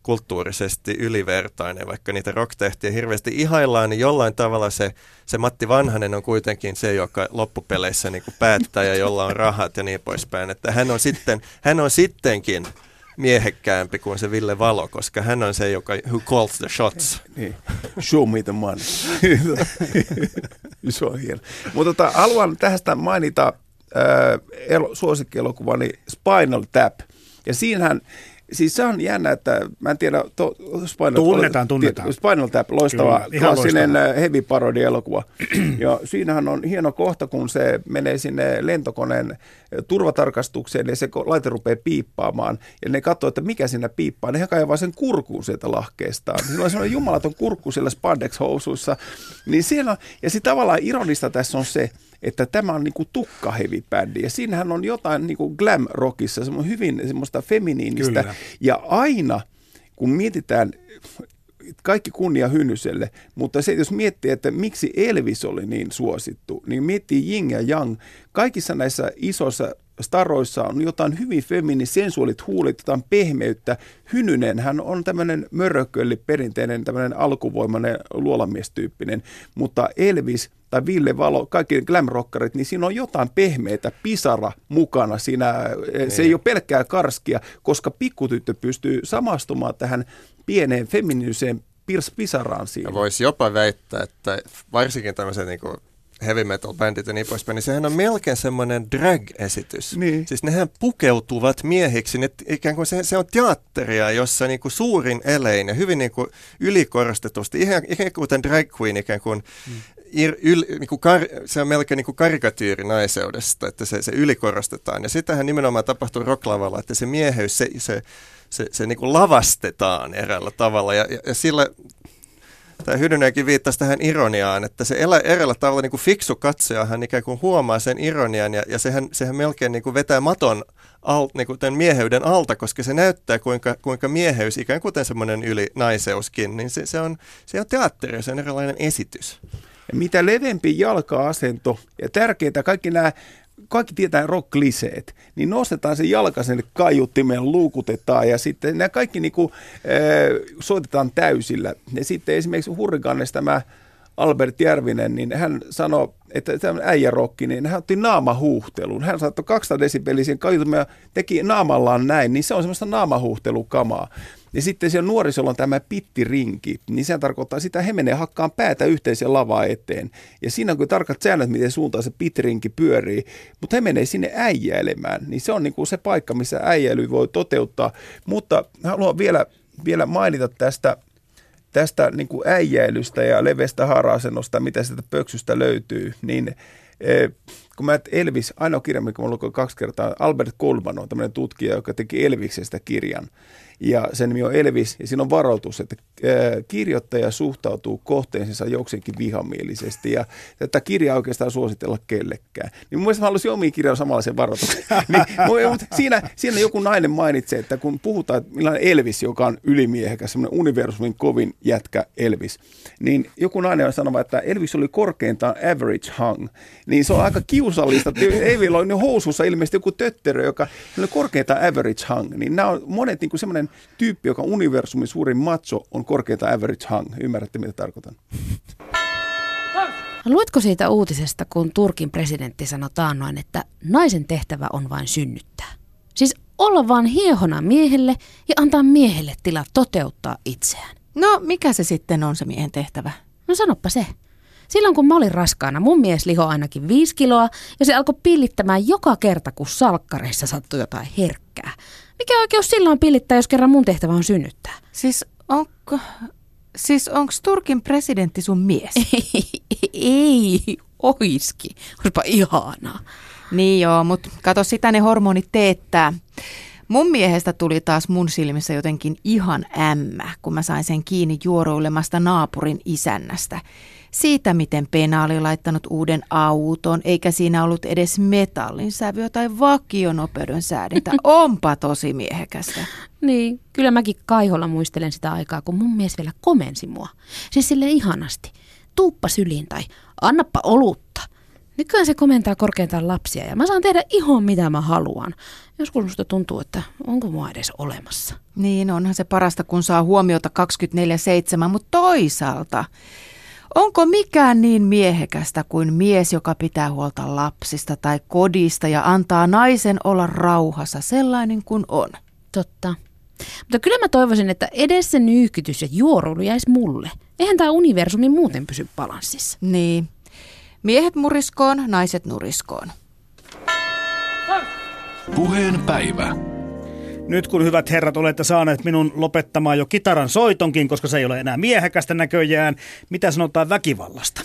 kulttuurisesti ylivertainen, vaikka niitä rocktehtiä hirveästi ihaillaan, niin jollain tavalla se, se Matti Vanhanen on kuitenkin se, joka loppupeleissä niin kuin päättää ja jolla on rahat ja niin poispäin. Että hän on, sitten, hän on sittenkin miehekkäämpi kuin se Ville Valo, koska hän on se, joka who calls the shots. Niin. Show me the money. se on hieno. Mutta tota, haluan tästä mainita äh, suosikkielokuvani Spinal Tap. Ja siinähän Siis se on jännä, että mä en tiedä, to, Spinal, tunnetaan, tunnetaan. Spinal Tap, loistava Kyllä, klassinen. Äh, heavy parodi-elokuva. ja siinähän on hieno kohta, kun se menee sinne lentokoneen äh, turvatarkastukseen ja se laite rupeaa piippaamaan. Ja ne katsoo, että mikä siinä piippaa. Ne kaivaa sen kurkuun sieltä lahkeestaan. Sillä on sellainen jumalaton kurkku siellä spandex-housuissa. Niin siellä, ja sitten tavallaan ironista tässä on se, että tämä on niin kuin tukkahevi-bändi. Ja siinähän on jotain niin kuin glam-rockissa, semmoista hyvin semmoista feminiinistä. Kyllä. Ja aina, kun mietitään kaikki kunnia Hynnyselle, mutta se, jos miettii, että miksi Elvis oli niin suosittu, niin miettii Ying ja Yang. Kaikissa näissä isoissa staroissa on jotain hyvin femini, sensuaalit huulit, jotain pehmeyttä. Hynynen, hän on tämmöinen mörökölli, perinteinen tämmöinen alkuvoimainen luolamiestyyppinen, mutta Elvis tai Ville Valo, kaikki glamrockerit, niin siinä on jotain pehmeitä pisara mukana. Siinä, se ei niin. ole pelkkää karskia, koska pikkutyttö pystyy samastumaan tähän pieneen feminiiniseen pisaraan siinä. Voisi jopa väittää, että varsinkin tämmöisen niin kuin heavy metal bändit ja niin poispäin, niin sehän on melkein semmoinen drag-esitys. Niin. Siis nehän pukeutuvat miehiksi, ne, ikään kuin se, se on teatteria, jossa niin kuin suurin elein ja hyvin niin kuin ylikorostetusti, ihan, ihan kuten drag queen ikään kuin, mm. ir, yl, niin kuin kar, se on melkein niin kuin karikatyyri naiseudesta, että se, se ylikorostetaan. Ja sitähän nimenomaan tapahtuu rocklavalla, että se mieheys, se, se se, se niin kuin lavastetaan eräällä tavalla ja, ja, ja sillä Tämä Hydynenkin viittasi tähän ironiaan, että se elä, eräällä tavalla niin kuin fiksu katsoja hän ikään kuin huomaa sen ironian ja, ja sehän, sehän melkein niin kuin vetää maton al, niin kuin tämän mieheyden alta, koska se näyttää kuinka, kuinka mieheys, ikään kuin semmoinen yli naiseuskin, niin se, se, on, se on teatteri, se on erilainen esitys. Mitä levempi jalka-asento ja tärkeintä kaikki nämä kaikki tietää rock-kliseet, niin nostetaan se jalka sinne kaiuttimeen, luukutetaan ja sitten nämä kaikki niin kuin, äh, soitetaan täysillä. Ja sitten esimerkiksi Hurrikanesta tämä Albert Järvinen, niin hän sanoi, että tämä äijärokki, niin hän otti naamahuhtelun. Hän saattoi 200 desibelisen kaiuttimeen ja teki naamallaan näin, niin se on semmoista naamahuhtelukamaa. Ja sitten siellä nuorisolla on tämä pittirinki, niin se tarkoittaa sitä, että he menee hakkaan päätä yhteisen lavaa eteen. Ja siinä on kyllä tarkat säännöt, miten suuntaan se pittirinki pyörii, mutta he menee sinne äijäilemään. Niin se on niin kuin se paikka, missä äijäily voi toteuttaa. Mutta haluan vielä, vielä mainita tästä tästä niin kuin äijäilystä ja levestä harasennosta, mitä sieltä pöksystä löytyy, niin eh, kun mä Elvis, ainoa kirja, mikä mulla on kaksi kertaa, Albert Kolman on tämmöinen tutkija, joka teki Elviksestä kirjan ja sen nimi on Elvis, ja siinä on varoitus, että kirjoittaja suhtautuu kohteensa jokseenkin vihamielisesti, ja tätä kirjaa oikeastaan suositella kellekään. Niin mun mielestä mä haluaisin omiin kirjoja samanlaisen varoituksen. niin, mutta siinä, siinä joku nainen mainitsee, että kun puhutaan, että millainen Elvis, joka on ylimiehekäs, semmoinen universumin kovin jätkä Elvis, niin joku nainen on sanova, että Elvis oli korkeintaan average hung, niin se on aika kiusallista, Elvis on housussa ilmeisesti joku tötterö, joka oli korkeintaan average hung, niin nämä on monet niin kuin semmoinen sellainen tyyppi, joka on universumin suurin macho, on korkeinta average hung. Ymmärrätte, mitä tarkoitan? Luetko siitä uutisesta, kun Turkin presidentti sanoi taannoin, että naisen tehtävä on vain synnyttää? Siis olla vaan hiehona miehelle ja antaa miehelle tila toteuttaa itseään. No, mikä se sitten on se miehen tehtävä? No sanoppa se. Silloin kun mä olin raskaana, mun mies liho ainakin viisi kiloa ja se alkoi pillittämään joka kerta, kun salkkareissa sattui jotain herkkää. Mikä oikeus sillä on pillittää, jos kerran mun tehtävä on synnyttää? Siis onko... Siis onko Turkin presidentti sun mies? Ei, ei oiski. Olisipa ihanaa. Niin joo, mutta kato sitä ne hormonit teettää. Mun miehestä tuli taas mun silmissä jotenkin ihan ämmä, kun mä sain sen kiinni juoruilemasta naapurin isännästä. Siitä, miten Pena oli laittanut uuden auton, eikä siinä ollut edes metallin sävyä tai vakionopeuden säädintä. Onpa tosi miehekästä. Niin, kyllä mäkin kaiholla muistelen sitä aikaa, kun mun mies vielä komensi mua. Siis sille ihanasti. Tuuppa syliin tai annappa olutta. Nykyään se komentaa korkeintaan lapsia ja mä saan tehdä ihan mitä mä haluan. Joskus musta tuntuu, että onko mua edes olemassa. Niin, onhan se parasta, kun saa huomiota 24-7, mutta toisaalta Onko mikään niin miehekästä kuin mies, joka pitää huolta lapsista tai kodista ja antaa naisen olla rauhassa sellainen kuin on? Totta. Mutta kyllä mä toivoisin, että edes se nyyhkytys ja juoruilu jäisi mulle. Eihän tämä universumi muuten pysy balanssissa. Niin. Miehet muriskoon, naiset nuriskoon. Puheen päivä. Nyt kun hyvät herrat olette saaneet minun lopettamaan jo kitaran soitonkin, koska se ei ole enää miehekästä näköjään, mitä sanotaan väkivallasta?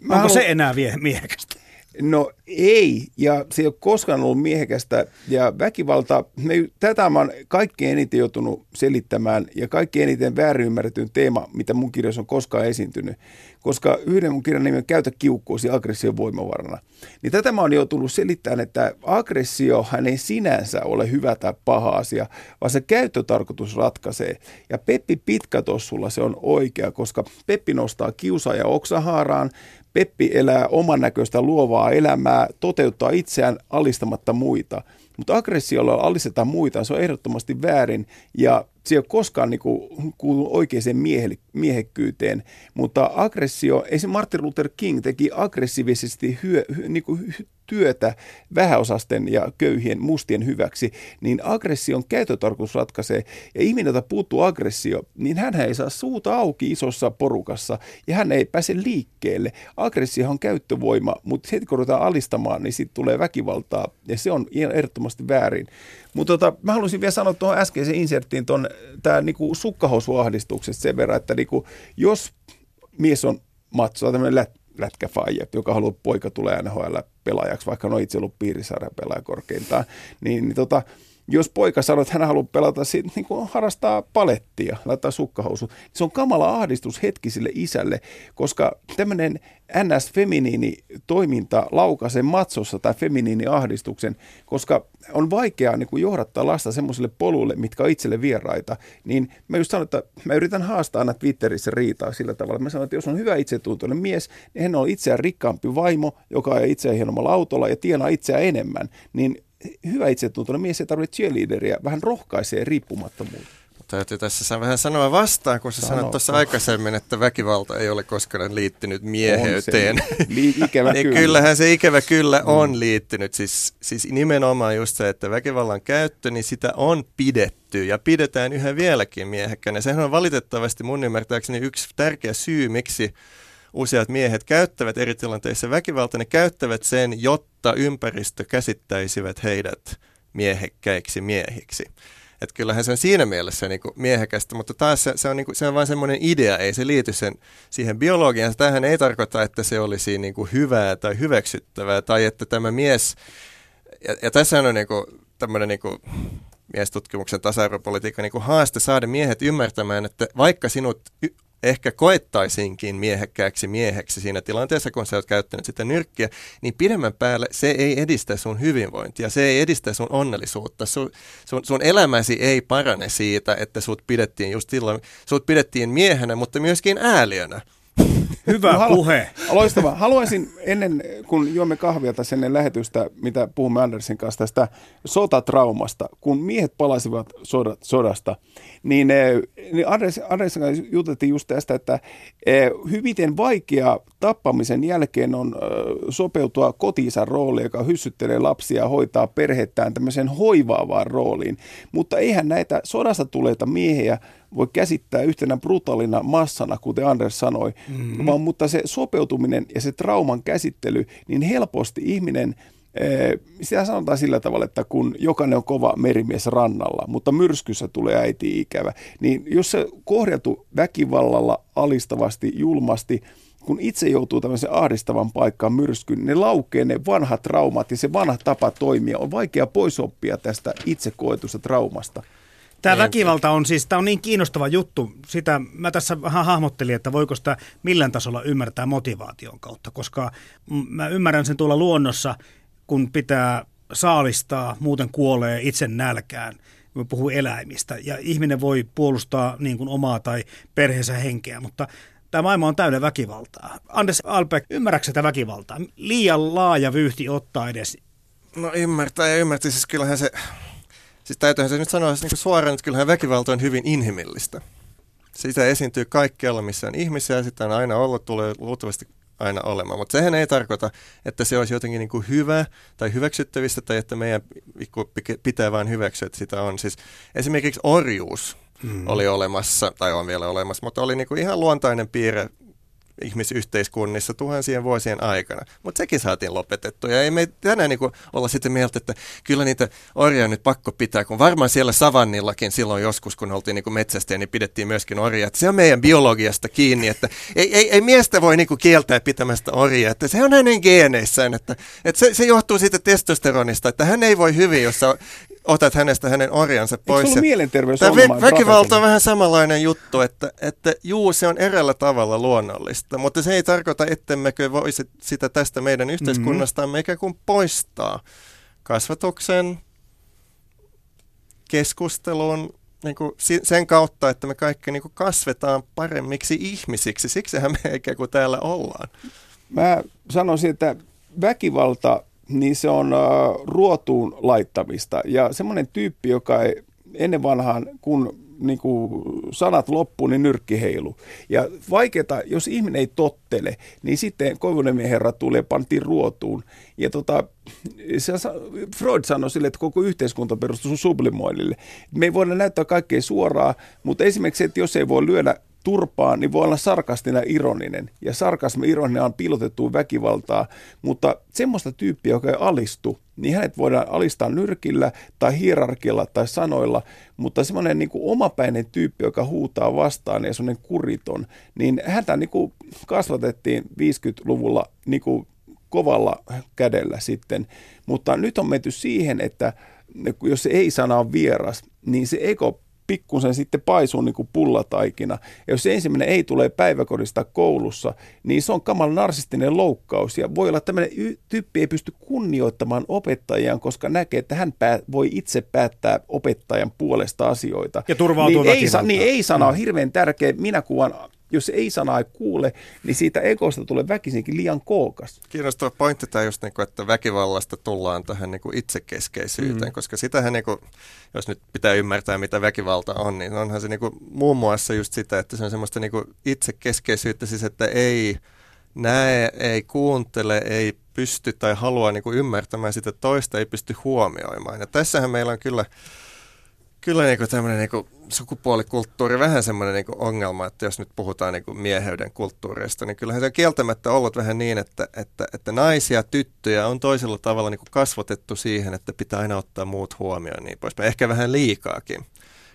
Mä Onko haluan... se enää miehekästä? No ei, ja se ei ole koskaan ollut miehekästä. Ja väkivalta, me, tätä mä oon kaikkein eniten joutunut selittämään, ja kaikkein eniten väärin ymmärretyn teema, mitä mun kirjassa on koskaan esiintynyt. Koska yhden mun kirjan nimi on Käytä kiukkuusi aggression voimavarana. Niin tätä mä oon joutunut selittämään, että aggressio hän ei sinänsä ole hyvä tai paha asia, vaan se käyttötarkoitus ratkaisee. Ja Peppi Pitkätossulla se on oikea, koska Peppi nostaa kiusaaja oksahaaraan, Peppi elää oman näköistä luovaa elämää, toteuttaa itseään alistamatta muita. Mutta aggressiolla alistetaan muita, se on ehdottomasti väärin ja se ei ole koskaan niin kuin, kuulunut oikeaan miehe, miehekkyyteen. Mutta aggressio, esimerkiksi Martin Luther King teki aggressiivisesti hyö, hy, niin kuin, työtä vähäosasten ja köyhien mustien hyväksi, niin aggression käytötarkoitus ratkaisee. Ja ihminen, jota puuttuu aggressio, niin hän ei saa suuta auki isossa porukassa ja hän ei pääse liikkeelle. Aggressio on käyttövoima, mutta heti kun ruvetaan alistamaan, niin sitten tulee väkivaltaa ja se on ehdottomasti väärin. Mutta tota, mä haluaisin vielä sanoa tuohon äskeiseen inserttiin tuon tämä niinku sukkahousuahdistuksesta sen verran, että niinku, jos mies on matso, tämmöinen lätkäfaija, joka haluaa poika tulee NHL pelaajaksi, vaikka on itse ollut piirisarjan pelaaja korkeintaan, niin, niin tota, jos poika sanoo, että hän haluaa pelata, sit, niin kuin harrastaa palettia, laittaa sukkahousu, se on kamala ahdistus hetki sille isälle, koska tämmöinen NS-feminiini toiminta laukaisee matsossa tai feminiini-ahdistuksen, koska on vaikeaa niin kuin johdattaa lasta semmoiselle polulle, mitkä on itselle vieraita, niin mä just sanon, että mä yritän haastaa aina Twitterissä riitaa sillä tavalla. Mä sanon, että jos on hyvä itsetuntoinen mies, niin hän on itseään rikkaampi vaimo, joka on itseään hienommalla autolla ja tienaa itseään enemmän, niin hyvä itsetuntoinen mies ei tarvitse cheerleaderia, vähän rohkaisee riippumattomuutta. Täytyy tässä vähän sanoa vastaan, kun sä Sano. sanoit tuossa aikaisemmin, että väkivalta ei ole koskaan liittynyt mieheyteen. Li- ikävä niin kyllä. Kyllähän se ikävä kyllä mm. on liittynyt. Siis, siis nimenomaan just se, että väkivallan käyttö, niin sitä on pidetty ja pidetään yhä vieläkin miehekkänä. Sehän on valitettavasti mun ymmärtääkseni yksi tärkeä syy, miksi useat miehet käyttävät eri tilanteissa väkivaltaa, ne käyttävät sen, jotta ympäristö käsittäisivät heidät miehekkäiksi miehiksi. Että kyllähän se on siinä mielessä niin kuin miehekästä, mutta taas se, se, on, niin kuin, se on vain semmoinen idea, ei se liity sen, siihen biologiaan. Tähän ei tarkoita, että se olisi niin kuin hyvää tai hyväksyttävää tai että tämä mies, ja, ja tässä on niin kuin, tämmöinen niin kuin, miestutkimuksen tasa-arvopolitiikka niin haaste saada miehet ymmärtämään, että vaikka sinut ehkä koettaisinkin miehekkääksi mieheksi siinä tilanteessa, kun sä oot käyttänyt sitä nyrkkiä, niin pidemmän päälle se ei edistä sun hyvinvointia, se ei edistä sun onnellisuutta. Sun, sun, sun elämäsi ei parane siitä, että sut pidettiin just silloin, sut pidettiin miehenä, mutta myöskin ääliönä. Hyvä Halu- puhe. Loistava. Haluaisin ennen, kun juomme kahvia tässä ennen lähetystä, mitä puhumme Andersin kanssa tästä sotatraumasta, kun miehet palasivat sodat, sodasta, niin, eh, niin Anders, Andersin kanssa juteltiin just tästä, että eh, hyviten vaikea tappamisen jälkeen on eh, sopeutua kotiisän rooliin, joka hyssyttelee lapsia ja hoitaa perhettään tämmöiseen hoivaavaan rooliin. Mutta eihän näitä sodasta tuleita miehiä voi käsittää yhtenä brutaalina massana, kuten Anders sanoi, mm-hmm. vaan mutta se sopeutuminen ja se trauman käsittely, niin helposti ihminen eh, sitä sanotaan sillä tavalla, että kun jokainen on kova merimies rannalla, mutta myrskyssä tulee äiti ikävä, niin jos se kohdeltu väkivallalla, alistavasti, julmasti, kun itse joutuu tämmöisen ahdistavan paikkaan myrskyyn, niin ne laukee ne vanhat traumat ja se vanha tapa toimia. On vaikea pois oppia tästä itse koetusta traumasta. Tämä Niin. väkivalta on siis, tämä on niin kiinnostava juttu. Sitä mä tässä vähän hahmottelin, että voiko sitä millään tasolla ymmärtää motivaation kautta, koska mä ymmärrän sen tuolla luonnossa, kun pitää saalistaa, muuten kuolee itse nälkään. Puhuu eläimistä ja ihminen voi puolustaa niin kuin omaa tai perheensä henkeä, mutta tämä maailma on täynnä väkivaltaa. Anders Albeck, ymmärrätkö tätä väkivaltaa? Liian laaja vyyhti ottaa edes No ymmärtää ja ymmärtää, siis kyllähän se, siis täytyyhän se nyt sanoa niin suoraan, että kyllähän väkivalta on hyvin inhimillistä. Sitä esiintyy kaikkialla, missä on ihmisiä, sitä on aina ollut, tulee luultavasti aina olemaan. Mutta sehän ei tarkoita, että se olisi jotenkin niin kuin hyvä tai hyväksyttävistä tai että meidän niinku pitää vain hyväksyä, että sitä on. Siis esimerkiksi orjuus mm. oli olemassa, tai on vielä olemassa, mutta oli niin kuin ihan luontainen piirre ihmisyhteiskunnissa tuhansien vuosien aikana. Mutta sekin saatiin lopetettua. Ja ei me tänään niinku olla sitä mieltä, että kyllä niitä orjia nyt pakko pitää, kun varmaan siellä savannillakin silloin joskus, kun oltiin niinku metsästä, niin pidettiin myöskin orjia. Se on meidän biologiasta kiinni, että ei, ei, ei miestä voi niinku kieltää pitämästä orjia, että se on hänen geeneissään, että, että se, se johtuu siitä testosteronista, että hän ei voi hyvin, jos otat hänestä hänen orjansa pois. Eikö se mielenterveys Tämä vä- väkivalta on vähän samanlainen juttu, että, että juu, se on eräällä tavalla luonnollista, mutta se ei tarkoita, ettemmekö voisi sitä tästä meidän yhteiskunnastamme ikään kuin poistaa kasvatuksen, keskustelun, niin kuin sen kautta, että me kaikki niin kuin kasvetaan paremmiksi ihmisiksi. Siksihän me ikään kuin täällä ollaan. Mä sanoisin, että väkivalta, niin se on uh, ruotuun laittamista. Ja semmoinen tyyppi, joka ei ennen vanhaan, kun niin kuin sanat loppuu, niin nyrkki heilu. Ja vaikeata, jos ihminen ei tottele, niin sitten Koivuniemen herra tulee pantiin ruotuun. Ja tota, se, Freud sanoi sille, että koko yhteiskunta perustuu sublimoinnille. Me ei voida näyttää kaikkea suoraan, mutta esimerkiksi, että jos ei voi lyödä turpaan, niin voi olla sarkastinen ja ironinen. Ja sarkasmi ironinen on piilotettua väkivaltaa, mutta semmoista tyyppiä, joka ei alistu, niin hänet voidaan alistaa nyrkillä tai hierarkialla tai sanoilla, mutta semmoinen niin kuin omapäinen tyyppi, joka huutaa vastaan ja semmoinen kuriton, niin häntä niin kuin kasvatettiin 50-luvulla niin kuin kovalla kädellä sitten. Mutta nyt on menty siihen, että jos se ei-sana on vieras, niin se ego pikkusen sitten paisuu niin kuin pullataikina. Ja jos se ensimmäinen ei tule päiväkodista koulussa, niin se on kamala narsistinen loukkaus. Ja voi olla, että tämmöinen y- tyyppi ei pysty kunnioittamaan opettajiaan, koska näkee, että hän pää- voi itse päättää opettajan puolesta asioita. Ja turvautuu niin ei, sa- niin ei-sana on hirveän tärkeä. Minä kuvan, jos ei kuule, niin siitä egosta tulee väkisinkin liian kookas. Kiinnostava pointti tämä just, niin kuin, että väkivallasta tullaan tähän niin kuin itsekeskeisyyteen, mm. koska sitähän, niin kuin, jos nyt pitää ymmärtää, mitä väkivalta on, niin onhan se niin kuin, muun muassa just sitä, että se on semmoista niin kuin itsekeskeisyyttä, siis että ei näe, ei kuuntele, ei pysty tai halua niin kuin ymmärtämään sitä toista, ei pysty huomioimaan. Ja tässähän meillä on kyllä Kyllä niin tämmöinen niin sukupuolikulttuuri vähän semmoinen niin ongelma, että jos nyt puhutaan niin mieheyden kulttuurista, niin kyllähän se on kieltämättä ollut vähän niin, että, että, että naisia, tyttöjä on toisella tavalla niin kasvatettu siihen, että pitää aina ottaa muut huomioon niin poispäin. Ehkä vähän liikaakin.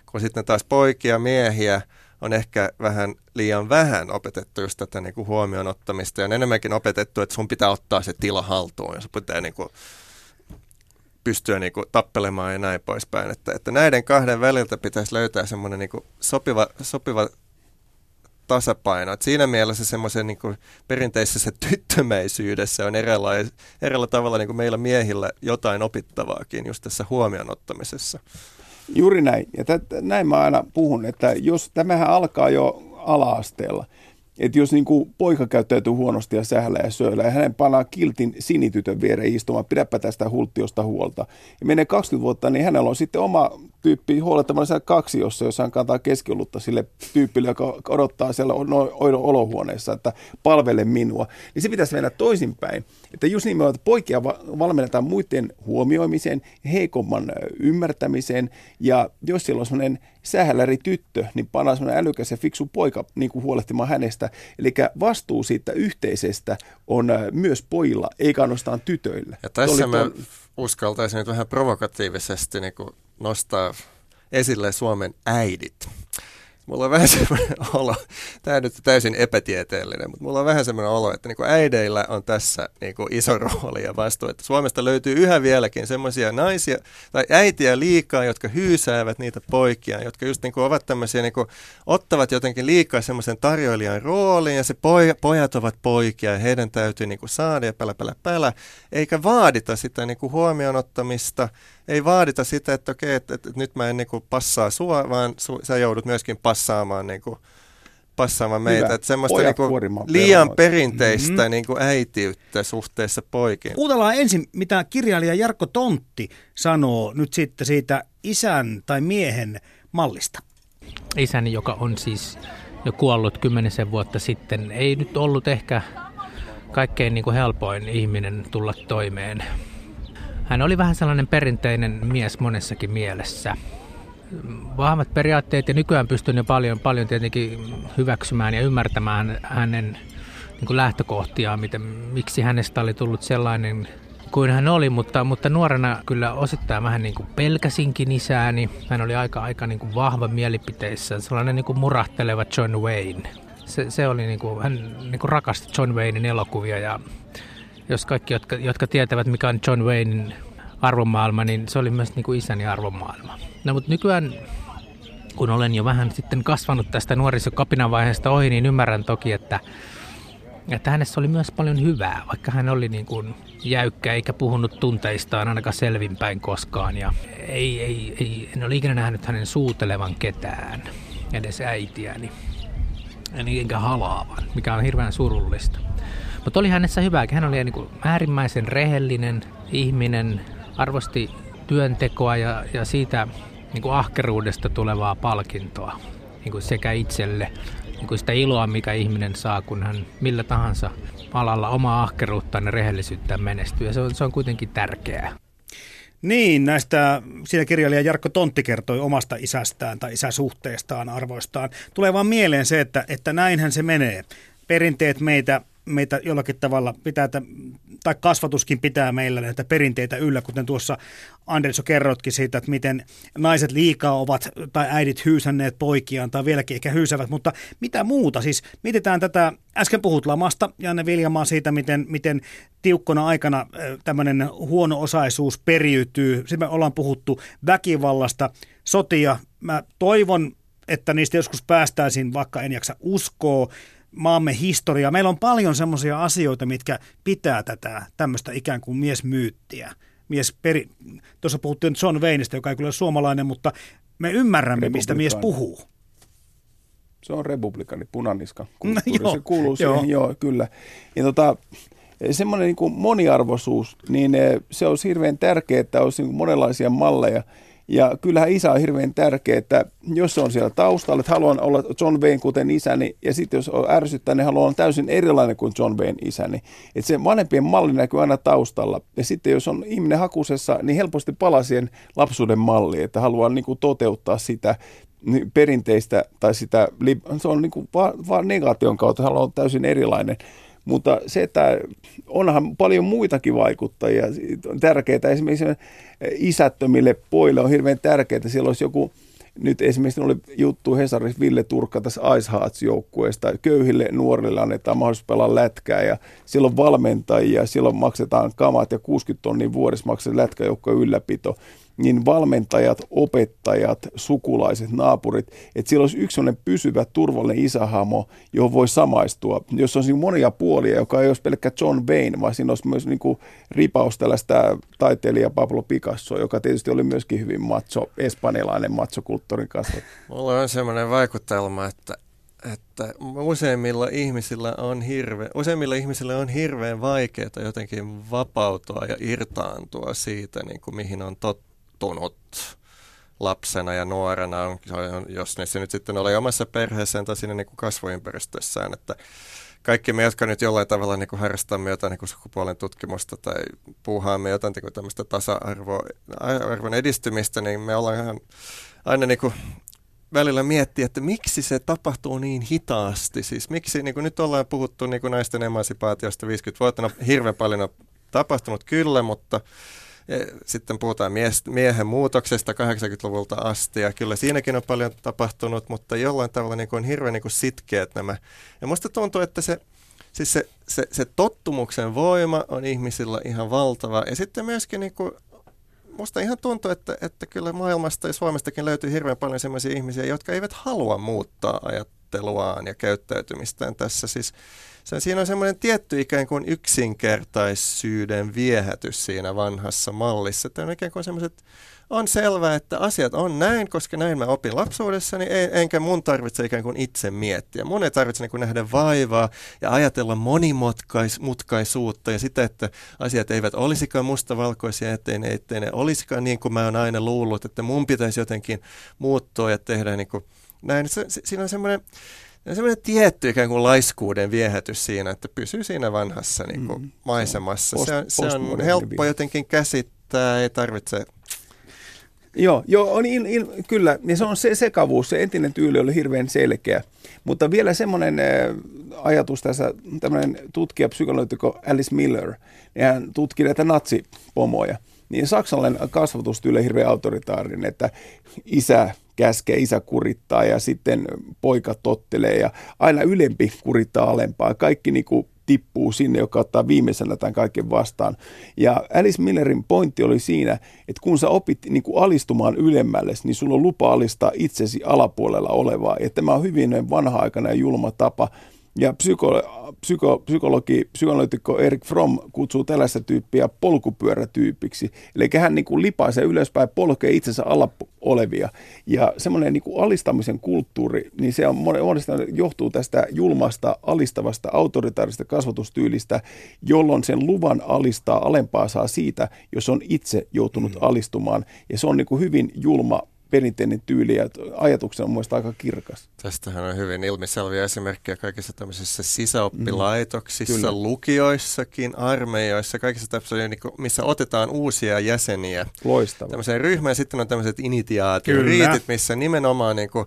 Kun sitten taas poikia, miehiä on ehkä vähän liian vähän opetettu just tätä niin huomioon ottamista ja on enemmänkin opetettu, että sun pitää ottaa se tila haltuun ja sun pitää niin kuin pystyä niin kuin tappelemaan ja näin poispäin. Että, että näiden kahden väliltä pitäisi löytää semmoinen niin sopiva, sopiva tasapaino. Et siinä mielessä semmoisen niin kuin perinteisessä tyttömäisyydessä on eräällä, eräällä tavalla niin kuin meillä miehillä jotain opittavaakin just tässä huomioon ottamisessa. Juuri näin. Ja tät, näin mä aina puhun, että jos tämähän alkaa jo ala-asteella, että jos niin kuin poika käyttäytyy huonosti ja sähällä ja sööllä ja hänen panaa kiltin sinitytön viereen istumaan, pidäpä tästä hulttiosta huolta. Ja menee 20 vuotta, niin hänellä on sitten oma tyyppi huolettamaan siellä kaksi, jossa jos hän kantaa keskiolutta sille tyypille, joka odottaa siellä oidon olohuoneessa, että palvele minua. Niin se pitäisi mennä toisinpäin. Että just nimenomaan, että poikia va- valmennetaan muiden huomioimiseen, heikomman ymmärtämiseen. Ja jos siellä on sellainen sähäläri tyttö, niin panaa sellainen älykäs ja fiksu poika niin kuin huolehtimaan hänestä. Eli vastuu siitä yhteisestä on myös pojilla, eikä ainoastaan tytöillä. Ja tässä mä uskaltaisin nyt vähän provokatiivisesti niin kuin nostaa esille Suomen äidit. mulla on vähän semmoinen olo, tämä on nyt täysin epätieteellinen, mutta mulla on vähän semmoinen olo, että niin kuin äideillä on tässä niin kuin iso rooli ja vastuu, että Suomesta löytyy yhä vieläkin semmoisia naisia tai äitiä liikaa, jotka hyysäävät niitä poikia, jotka just niin kuin ovat tämmöisiä, niin kuin, ottavat jotenkin liikaa semmoisen tarjoilijan roolin ja se poj- pojat ovat poikia ja heidän täytyy niin kuin saada ja pälä, pälä, pälä, eikä vaadita sitä niin kuin huomioon ottamista, ei vaadita sitä, että okei, että, että, että nyt mä en niin kuin passaa sua, vaan su, sä joudut myöskin passaamaan niin kuin, passaamaan meitä. Hyvä. Että semmoista niinku liian perunoita. perinteistä mm-hmm. niinku äitiyttä suhteessa poikiin. Kuunnellaan ensin, mitä kirjailija Jarkko Tontti sanoo nyt sitten siitä isän tai miehen mallista. isäni, joka on siis jo kuollut kymmenisen vuotta sitten, ei nyt ollut ehkä kaikkein niin kuin helpoin ihminen tulla toimeen. Hän oli vähän sellainen perinteinen mies monessakin mielessä. Vahvat periaatteet ja nykyään pystyn jo paljon, paljon tietenkin hyväksymään ja ymmärtämään hänen niin kuin lähtökohtiaan, miten, miksi hänestä oli tullut sellainen kuin hän oli, mutta, mutta nuorena kyllä osittain vähän niin kuin pelkäsinkin isääni. Hän oli aika, aika niin kuin vahva mielipiteissä, sellainen niin kuin murahteleva John Wayne. Se, se oli niin kuin, hän niin kuin rakasti John Waynein elokuvia ja jos kaikki, jotka, jotka tietävät mikä on John Waynein arvomaailma, niin se oli myös niin kuin isäni arvomaailma. No mutta nykyään kun olen jo vähän sitten kasvanut tästä nuorisokapinavaiheesta ohi, niin ymmärrän toki, että että hänessä oli myös paljon hyvää, vaikka hän oli niin kuin jäykkä eikä puhunut tunteistaan ainakaan selvinpäin koskaan. Ja ei, ei, ei, en ole ikinä nähnyt hänen suutelevan ketään, edes äitiäni. En- Enkä halaavan, mikä on hirveän surullista. Mutta oli hänessä hyvää, hän oli niin kuin äärimmäisen rehellinen ihminen, arvosti työntekoa ja, ja siitä niin kuin ahkeruudesta tulevaa palkintoa niin kuin sekä itselle niin kuin sitä iloa, mikä ihminen saa, kun hän millä tahansa alalla omaa ahkeruuttaan ja rehellisyyttään menestyy. Ja se on, se on kuitenkin tärkeää. Niin, näistä siinä kirjailija Jarkko Tontti kertoi omasta isästään tai isäsuhteestaan, arvoistaan. Tulee vaan mieleen se, että, että näinhän se menee. Perinteet meitä, meitä jollakin tavalla pitää, että- tai kasvatuskin pitää meillä näitä perinteitä yllä, kuten tuossa Anders jo kerrotkin siitä, että miten naiset liikaa ovat tai äidit hyysänneet poikiaan tai vieläkin ehkä hyysävät, mutta mitä muuta? Siis mietitään tätä, äsken puhut lamasta, Janne Viljamaa siitä, miten, miten tiukkona aikana tämmöinen huono-osaisuus periytyy. Sitten me ollaan puhuttu väkivallasta, sotia. Mä toivon, että niistä joskus päästäisiin, vaikka en jaksa uskoa, maamme historiaa. Meillä on paljon semmoisia asioita, mitkä pitää tätä tämmöistä ikään kuin miesmyyttiä. Mies peri... Tuossa puhuttiin John Wayneista, joka ei kyllä ole suomalainen, mutta me ymmärrämme, mistä mies puhuu. Se on republikani, punaniska. No joo, se kuuluu joo. siihen, joo, kyllä. Ja tota, semmoinen niin kuin moniarvoisuus, niin eh, se on hirveän tärkeää, että olisi niin kuin monenlaisia malleja. Ja kyllähän isä on hirveän tärkeä, että jos se on siellä taustalla, että haluan olla John Wayne kuten isäni, ja sitten jos on ärsyttää, niin haluan olla täysin erilainen kuin John Wayne isäni. Että se vanhempien malli näkyy aina taustalla. Ja sitten jos on ihminen hakusessa, niin helposti palaa siihen lapsuuden malliin, että haluaa niin kuin toteuttaa sitä perinteistä tai sitä, se on niin kuin vaan, vaan negaation kautta, haluaa olla täysin erilainen. Mutta se, että onhan paljon muitakin vaikuttajia, on tärkeää esimerkiksi isättömille poille on hirveän tärkeää, siellä olisi joku, nyt esimerkiksi oli juttu Hesarissa Ville Turkka tässä Ice Hearts joukkueesta, köyhille nuorille annetaan mahdollisuus pelaa lätkää ja siellä on valmentajia, silloin maksetaan kamat ja 60 tonnia vuodessa maksetaan lätkäjoukkojen ylläpito niin valmentajat, opettajat, sukulaiset, naapurit, että siellä olisi yksi sellainen pysyvä, turvallinen isähamo, johon voi samaistua. Jos on siinä monia puolia, joka ei olisi pelkkä John Wayne, vaan siinä olisi myös niin kuin ripaus tällaista taiteilija Pablo Picasso, joka tietysti oli myöskin hyvin macho, espanjalainen machokulttuurin kasvot. Mulla on semmoinen vaikutelma, että, että useimmilla ihmisillä on hirve, useimmilla ihmisillä on hirveän vaikeaa jotenkin vapautua ja irtaantua siitä, niin kuin mihin on tottunut lapsena ja nuorena, jos ne nyt sitten oli omassa perheessään tai siinä niin kuin kasvuympäristössään, että kaikki me, jotka nyt jollain tavalla niin kuin harrastamme jotain niin kuin sukupuolen tutkimusta tai puuhaamme jotain niin kuin tämmöistä tasa-arvon edistymistä, niin me ollaan aina niin kuin välillä miettiä, että miksi se tapahtuu niin hitaasti. Siis miksi, niin kuin nyt ollaan puhuttu niin kuin naisten emansipaatiosta 50 vuotta, no hirveän paljon on tapahtunut kyllä, mutta sitten puhutaan miehen muutoksesta 80-luvulta asti ja kyllä siinäkin on paljon tapahtunut, mutta jollain tavalla niin kuin on hirveän niin kuin sitkeät nämä. Ja musta tuntuu, että se, siis se, se, se tottumuksen voima on ihmisillä ihan valtava ja sitten myöskin niin kuin musta ihan tuntuu, että, että kyllä maailmasta ja Suomestakin löytyy hirveän paljon sellaisia ihmisiä, jotka eivät halua muuttaa ajatteluaan ja käyttäytymistään tässä. Siis se, siinä on semmoinen tietty ikään kuin yksinkertaisuuden viehätys siinä vanhassa mallissa. Että on ikään kuin semmoiset, on selvää, että asiat on näin, koska näin mä opin lapsuudessani, niin enkä mun tarvitse ikään kuin itse miettiä. Mun ei tarvitse niin kuin nähdä vaivaa ja ajatella monimutkaisuutta ja sitä, että asiat eivät olisikaan mustavalkoisia, ettei ne, ettei ne olisikaan niin kuin mä oon aina luullut, että mun pitäisi jotenkin muuttua ja tehdä niin kuin näin. Se, se, siinä on semmoinen semmoinen tietty ikään kuin laiskuuden viehätys siinä, että pysyy siinä vanhassa niin kuin mm. maisemassa. Post, se on, se on helppo jotenkin käsittää, ei tarvitse Joo, joo on il, il, kyllä. Ja se on se sekavuus. Se entinen tyyli oli hirveän selkeä. Mutta vielä semmoinen äh, ajatus tässä, tämmöinen tutkija, psykologiko Alice Miller, niin hän tutki näitä natsipomoja. Niin saksalainen kasvatustyyli on hirveän autoritaarinen, että isä käskee, isä kurittaa ja sitten poika tottelee ja aina ylempi kurittaa alempaa. Kaikki niin kuin tippuu sinne, joka ottaa viimeisenä tämän kaiken vastaan. Ja Alice Millerin pointti oli siinä, että kun sä opit niin kuin alistumaan ylemmälle, niin sulla on lupa alistaa itsesi alapuolella olevaa. Ja tämä on hyvin vanha-aikana ja julma tapa ja psyko, psyko, psykologi, psykologitikko Erik Fromm kutsuu tällaista tyyppiä polkupyörätyypiksi. Eli hän niin kuin lipaisee ylöspäin, polkee itsensä alla olevia. Ja semmoinen niin kuin alistamisen kulttuuri, niin se on monesta johtuu tästä julmasta, alistavasta, autoritaarista kasvatustyylistä, jolloin sen luvan alistaa alempaa saa siitä, jos on itse joutunut mm. alistumaan. Ja se on niin kuin hyvin julma perinteinen tyyli ja ajatuksena on mielestäni aika kirkas. Tästähän on hyvin ilmiselviä esimerkkejä kaikissa tämmöisissä sisäoppilaitoksissa, mm, lukioissakin, armeijoissa, kaikissa tämmöisissä, niin missä otetaan uusia jäseniä. Loistavaa. Tämmöiseen ryhmään sitten on tämmöiset initiaatioriitit, missä nimenomaan niin kuin,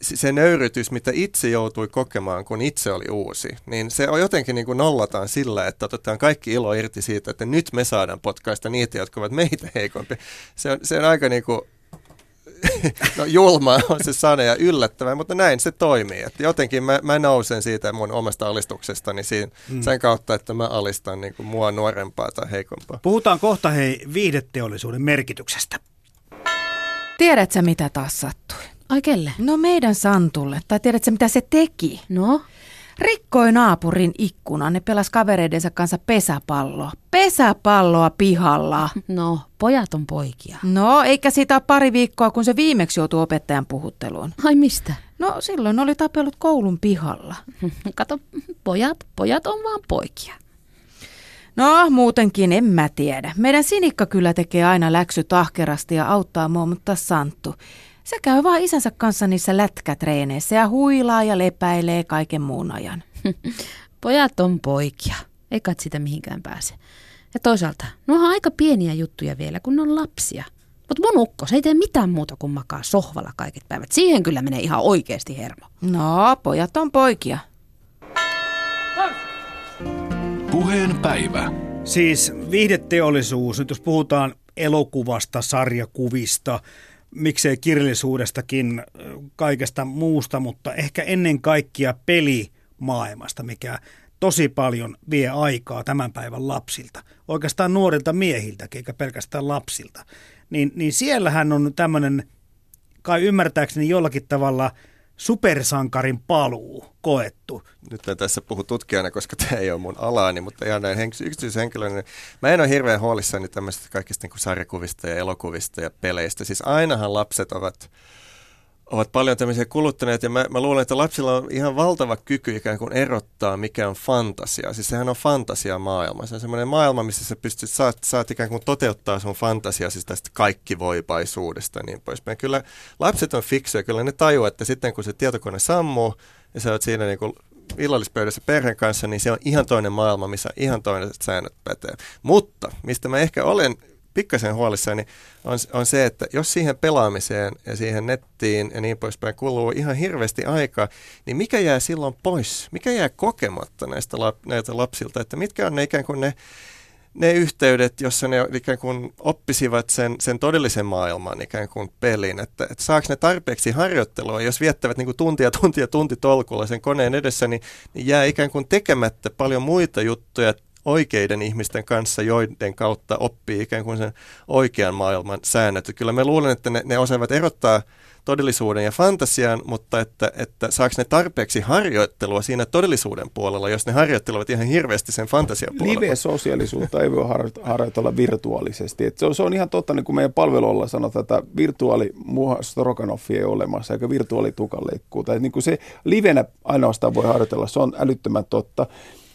se nöyrytys, mitä itse joutui kokemaan, kun itse oli uusi, niin se on jotenkin niin kuin nollataan sillä, että otetaan kaikki ilo irti siitä, että nyt me saadaan potkaista niitä, jotka ovat meitä heikompi. Se on, se on aika niin kuin no julma on se sana ja yllättävä, mutta näin se toimii. Että jotenkin mä, mä nousen siitä mun omasta alistuksestani siinä, mm. sen kautta, että mä alistan niin kuin mua nuorempaa tai heikompaa. Puhutaan kohta hei viideteollisuuden merkityksestä. Tiedätkö mitä taas sattui? Ai kelle? No meidän Santulle. Tai tiedätkö mitä se teki? No? Rikkoi naapurin ikkunan, ne pelas kavereidensa kanssa pesäpalloa. Pesäpalloa pihalla. No, pojat on poikia. No, eikä siitä ole pari viikkoa, kun se viimeksi joutui opettajan puhutteluun. Ai mistä? No, silloin oli tapellut koulun pihalla. Kato, pojat, pojat on vaan poikia. No, muutenkin en mä tiedä. Meidän Sinikka kyllä tekee aina läksy tahkerasti ja auttaa mua, mutta Santtu. Se käy vaan isänsä kanssa niissä lätkätreeneissä ja huilaa ja lepäilee kaiken muun ajan. Pojat on poikia. Ei kat sitä mihinkään pääse. Ja toisaalta, no on aika pieniä juttuja vielä, kun ne on lapsia. Mutta mun ukko, se ei tee mitään muuta kuin makaa sohvalla kaiket päivät. Siihen kyllä menee ihan oikeasti hermo. No, pojat on poikia. Puheen päivä. Siis viihdeteollisuus, nyt jos puhutaan elokuvasta, sarjakuvista, miksei kirjallisuudestakin, kaikesta muusta, mutta ehkä ennen kaikkea pelimaailmasta, mikä tosi paljon vie aikaa tämän päivän lapsilta, oikeastaan nuorilta miehiltäkin, eikä pelkästään lapsilta. Niin, niin siellähän on tämmöinen, kai ymmärtääkseni jollakin tavalla – supersankarin paluu koettu. Nyt en tässä puhu tutkijana, koska tämä ei ole mun alaani, mutta ihan näin yksityishenkilönä. Niin mä en ole hirveän huolissani tämmöistä kaikista niin sarjakuvista ja elokuvista ja peleistä. Siis ainahan lapset ovat ovat paljon tämmöisiä kuluttaneet ja mä, mä luulen, että lapsilla on ihan valtava kyky ikään kuin erottaa, mikä on fantasia. Siis sehän on fantasia maailma. Se on semmoinen maailma, missä sä pystyt, saat, saat ikään kuin toteuttaa sun fantasia siis tästä kaikkivoipaisuudesta ja niin poispäin. Kyllä lapset on fiksuja, kyllä ne tajuaa, että sitten kun se tietokone sammuu ja sä oot siinä niin kuin illallispöydässä perheen kanssa, niin se on ihan toinen maailma, missä ihan toinen säännöt pätee. Mutta mistä mä ehkä olen pikkasen huolissani on, on se, että jos siihen pelaamiseen ja siihen nettiin ja niin poispäin kuluu ihan hirveästi aikaa, niin mikä jää silloin pois? Mikä jää kokematta näistä, lap, näitä lapsilta? Että mitkä on ne ikään kuin ne ne yhteydet, jossa ne ikään kuin oppisivat sen, sen todellisen maailman ikään kuin pelin, että, että saako ne tarpeeksi harjoittelua, jos viettävät niin kuin tuntia, tuntia, tunti tolkulla sen koneen edessä, niin, niin jää ikään kuin tekemättä paljon muita juttuja oikeiden ihmisten kanssa, joiden kautta oppii ikään kuin sen oikean maailman säännöt. Kyllä me luulen, että ne, ne osaavat erottaa todellisuuden ja fantasian, mutta että, että saako ne tarpeeksi harjoittelua siinä todellisuuden puolella, jos ne harjoittelevat ihan hirveästi sen fantasian puolella. Live-sosiaalisuutta ei voi harjoitella virtuaalisesti. Et se, on, se on ihan totta, niin kuin meidän palvelulla sanotaan, että virtuaali Stroganoffi ei ole olemassa, eikä virtuaali tukanleikkuu. Tai niin kuin se livenä ainoastaan voi harjoitella, se on älyttömän totta.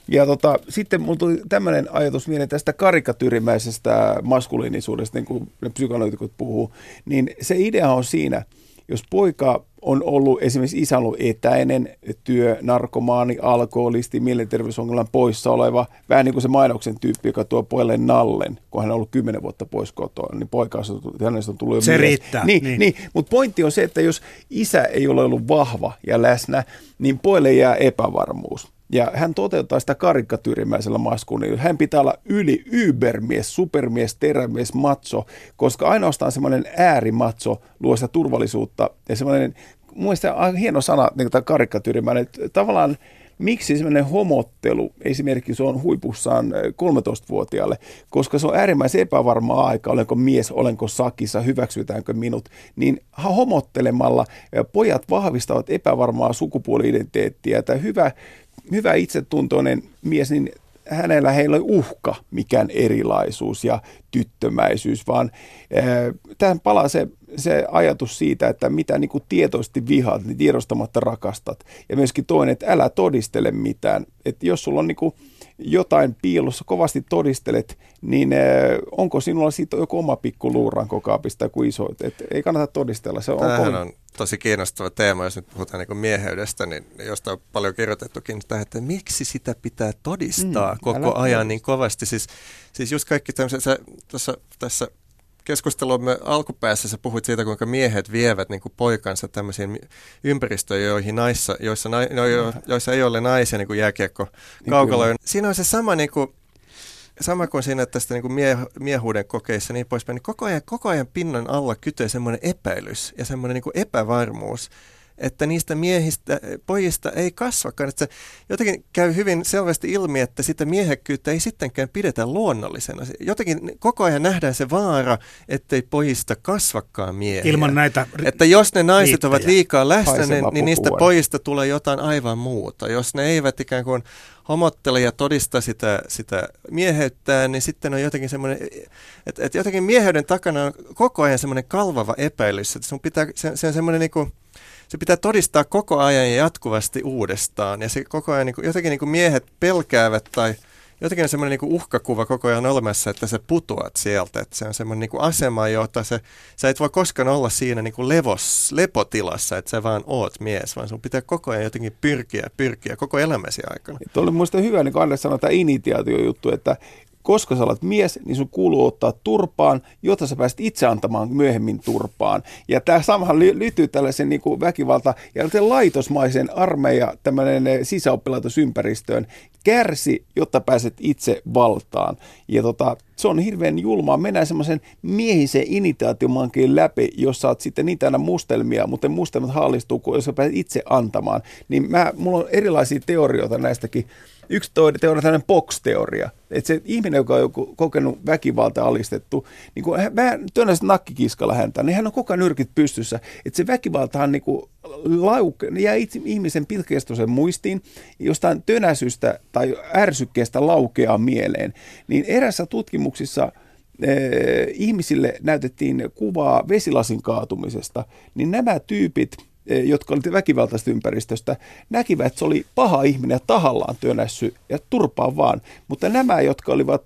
Ja tota, sitten mulla tuli tämmöinen ajatus mieleen tästä karikatyyrimäisestä maskuliinisuudesta, niin kuin ne psykoanalyytikot puhuu, niin se idea on siinä, jos poika on ollut esimerkiksi isä ollut etäinen työ, narkomaani, alkoholisti, mielenterveysongelman poissa oleva, vähän niin kuin se mainoksen tyyppi, joka tuo pojalle nallen, kun hän on ollut kymmenen vuotta pois kotoa, niin poika on, hänestä on tullut jo Se mies. riittää, Niin, niin. niin. mutta pointti on se, että jos isä ei ole ollut vahva ja läsnä, niin pojalle jää epävarmuus. Ja hän toteuttaa sitä karikatyyrimäisellä maskuliinilla. Hän pitää olla yli ybermies, supermies, terämies, matso, koska ainoastaan semmoinen äärimatso luo sitä turvallisuutta. Ja semmoinen, mun mielestä hieno sana, niin tämä karikatyyrimäinen, että tavallaan miksi semmoinen homottelu esimerkiksi on huipussaan 13-vuotiaalle, koska se on äärimmäisen epävarmaa aika, olenko mies, olenko sakissa, hyväksytäänkö minut, niin homottelemalla pojat vahvistavat epävarmaa sukupuoli-identiteettiä. Tämä hyvä hyvä itsetuntoinen mies, niin hänellä heillä ei uhka mikään erilaisuus ja tyttömäisyys, vaan äh, tähän palaa se, se ajatus siitä, että mitä niin kuin tietoisesti vihaat, niin tiedostamatta rakastat. Ja myöskin toinen, että älä todistele mitään. Että jos sulla on niin kuin jotain piilossa, kovasti todistelet, niin onko sinulla siitä joku oma pikku luuranko kaapista kuin iso? Et ei kannata todistella. Se on, Tämähän on tosi kiinnostava teema, jos nyt puhutaan niin mieheydestä, niin josta on paljon kirjoitettukin että miksi sitä pitää todistaa mm, koko ajan niin kovasti. Siis, siis just kaikki tämmöiset, tuossa, tässä keskustelumme alkupäässä sä puhuit siitä, kuinka miehet vievät niin kuin poikansa tämmöisiin ympäristöihin, joihin naissa, joissa, no, jo, joissa ei ole naisia, niin kuin jääkiekko kaukaloon. Siinä on se sama niin kuin, sama kuin siinä tästä niin kuin mie, miehuuden kokeissa niin poispäin, niin koko ajan, koko ajan pinnan alla kytee semmoinen epäilys ja semmoinen niin epävarmuus, että niistä miehistä, pojista ei kasvakaan. Että se jotenkin käy hyvin selvästi ilmi, että sitä miehekkyyttä ei sittenkään pidetä luonnollisena. Jotenkin koko ajan nähdään se vaara, ettei pojista kasvakaan miehiä. Ilman näitä ri- Että jos ne naiset liittejä. ovat liikaa läsnä, niin, niin niistä pojista tulee jotain aivan muuta. Jos ne eivät ikään kuin homottele ja todista sitä, sitä mieheyttään, niin sitten on jotenkin semmoinen, että, että jotenkin mieheyden takana on koko ajan semmoinen kalvava epäilys, että sun pitää, se, se on semmoinen niin kuin, se pitää todistaa koko ajan ja jatkuvasti uudestaan. Ja se koko ajan niin kuin, jotenkin niin kuin miehet pelkäävät tai jotenkin on semmoinen niin kuin uhkakuva koko ajan olemassa, että sä putoat sieltä. Että se on semmoinen niin kuin asema, jota se, sä et voi koskaan olla siinä niin kuin levos, lepotilassa, että sä vaan oot mies, vaan sun pitää koko ajan jotenkin pyrkiä, pyrkiä koko elämäsi aikana. Tuo oli minusta hyvä, niin kuin Anders sanoi, tämä initiaatiojuttu, että koska sä olet mies, niin sun kuuluu ottaa turpaan, jotta sä pääset itse antamaan myöhemmin turpaan. Ja tämä samahan liittyy tällaisen niin kuin väkivalta ja laitosmaisen armeija, tämmöinen sisäoppilaitosympäristöön. Kärsi, jotta pääset itse valtaan. Ja tota, se on hirveän julmaa. Mennään semmoisen miehisen initiaatiomankin läpi, jos saat sitten niitä aina mustelmia, mutta mustelmat haalistuu, kun jos sä pääset itse antamaan. Niin mä, mulla on erilaisia teorioita näistäkin yksi teoria on tämmöinen box-teoria, että se ihminen, joka on joku kokenut väkivalta alistettu, niin kun hän vähän nakkikiskalla häntä, niin hän on koko ajan nyrkit pystyssä. Että se väkivaltahan niin kuin lauke, jää itse ihmisen pitkäkestoisen muistiin, jostain tönäsystä tai ärsykkeestä laukeaa mieleen. Niin erässä tutkimuksissa eh, ihmisille näytettiin kuvaa vesilasin kaatumisesta, niin nämä tyypit – jotka olivat väkivaltaisesta ympäristöstä, näkivät, että se oli paha ihminen ja tahallaan työnässy ja turpaa vaan. Mutta nämä, jotka olivat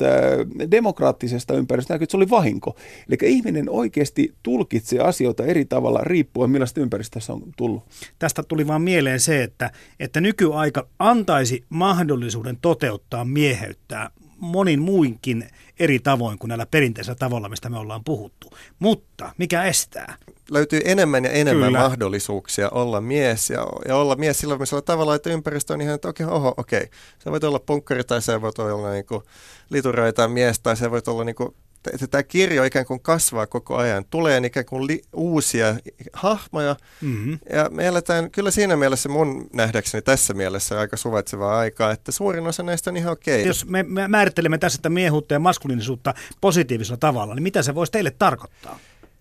demokraattisesta ympäristöstä, näkivät, että se oli vahinko. Eli ihminen oikeasti tulkitsee asioita eri tavalla riippuen, millaista ympäristössä on tullut. Tästä tuli vaan mieleen se, että, että nykyaika antaisi mahdollisuuden toteuttaa mieheyttää monin muinkin eri tavoin kuin näillä perinteisillä tavoilla, mistä me ollaan puhuttu. Mutta mikä estää? Löytyy enemmän ja enemmän Kyllä. mahdollisuuksia olla mies ja, ja olla mies sillä tavalla, että ympäristö on ihan, että okei, oho, okei. Sä voit olla punkkari tai se voit olla niin kuin liturai tai mies tai se voit olla niin kuin, että tämä kirjo ikään kuin kasvaa koko ajan. Tulee ikään kuin li, uusia hahmoja Mm-hmm. ja me eletään kyllä siinä mielessä mun nähdäkseni tässä mielessä aika suvaitsevaa aikaa, että suurin osa näistä on ihan okei. Jos me, me määrittelemme tässä että miehuutta ja maskuliinisuutta positiivisella tavalla, niin mitä se voisi teille tarkoittaa?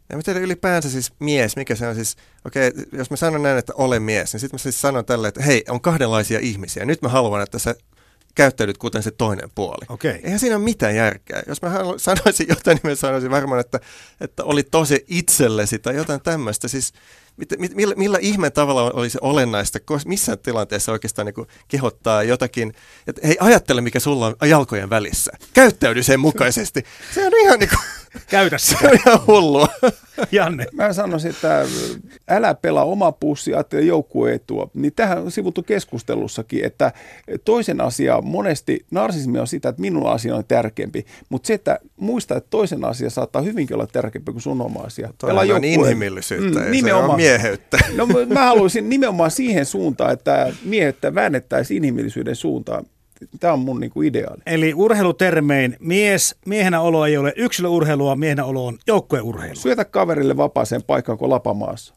Ja miten ylipäänsä siis mies, mikä se on siis, okei, jos mä sanon näin, että olen mies, niin sitten mä siis sanon tälle, että hei, on kahdenlaisia ihmisiä. Nyt mä haluan, että sä käyttäydyt kuten se toinen puoli. Okei. Eihän siinä ole mitään järkeä. Jos mä halu- sanoisin jotain, niin mä sanoisin varmaan, että, että oli tosi itsellesi tai jotain tämmöistä. Siis mit, mit, millä, millä ihmeen tavalla olisi olennaista missään tilanteessa oikeastaan niin kehottaa jotakin, että hei ajattele mikä sulla on jalkojen välissä. Käyttäydy sen mukaisesti. Se on ihan, niin kuin, Käytä sitä, se on ihan hullua. Janne. Mä sanoisin, että älä pelaa oma pussi, ajattele joukkueetua. Niin tähän on sivuttu keskustelussakin, että toisen asia monesti, narsismi on sitä, että minun asia on tärkeämpi, mutta se, että muista, että toisen asia saattaa hyvinkin olla tärkeämpi kuin sun oma asia. Toinen on inhimillisyyttä, Mm, ole mieheyttä. No mä haluaisin nimenomaan siihen suuntaan, että miehettä väännettäisiin inhimillisyyden suuntaan. Tämä on mun niinku ideaali. Eli urheilutermein mies, miehenä olo ei ole yksilöurheilua, miehenä olo on joukkueurheilua. Syötä kaverille vapaaseen paikkaan kuin lapamaassa.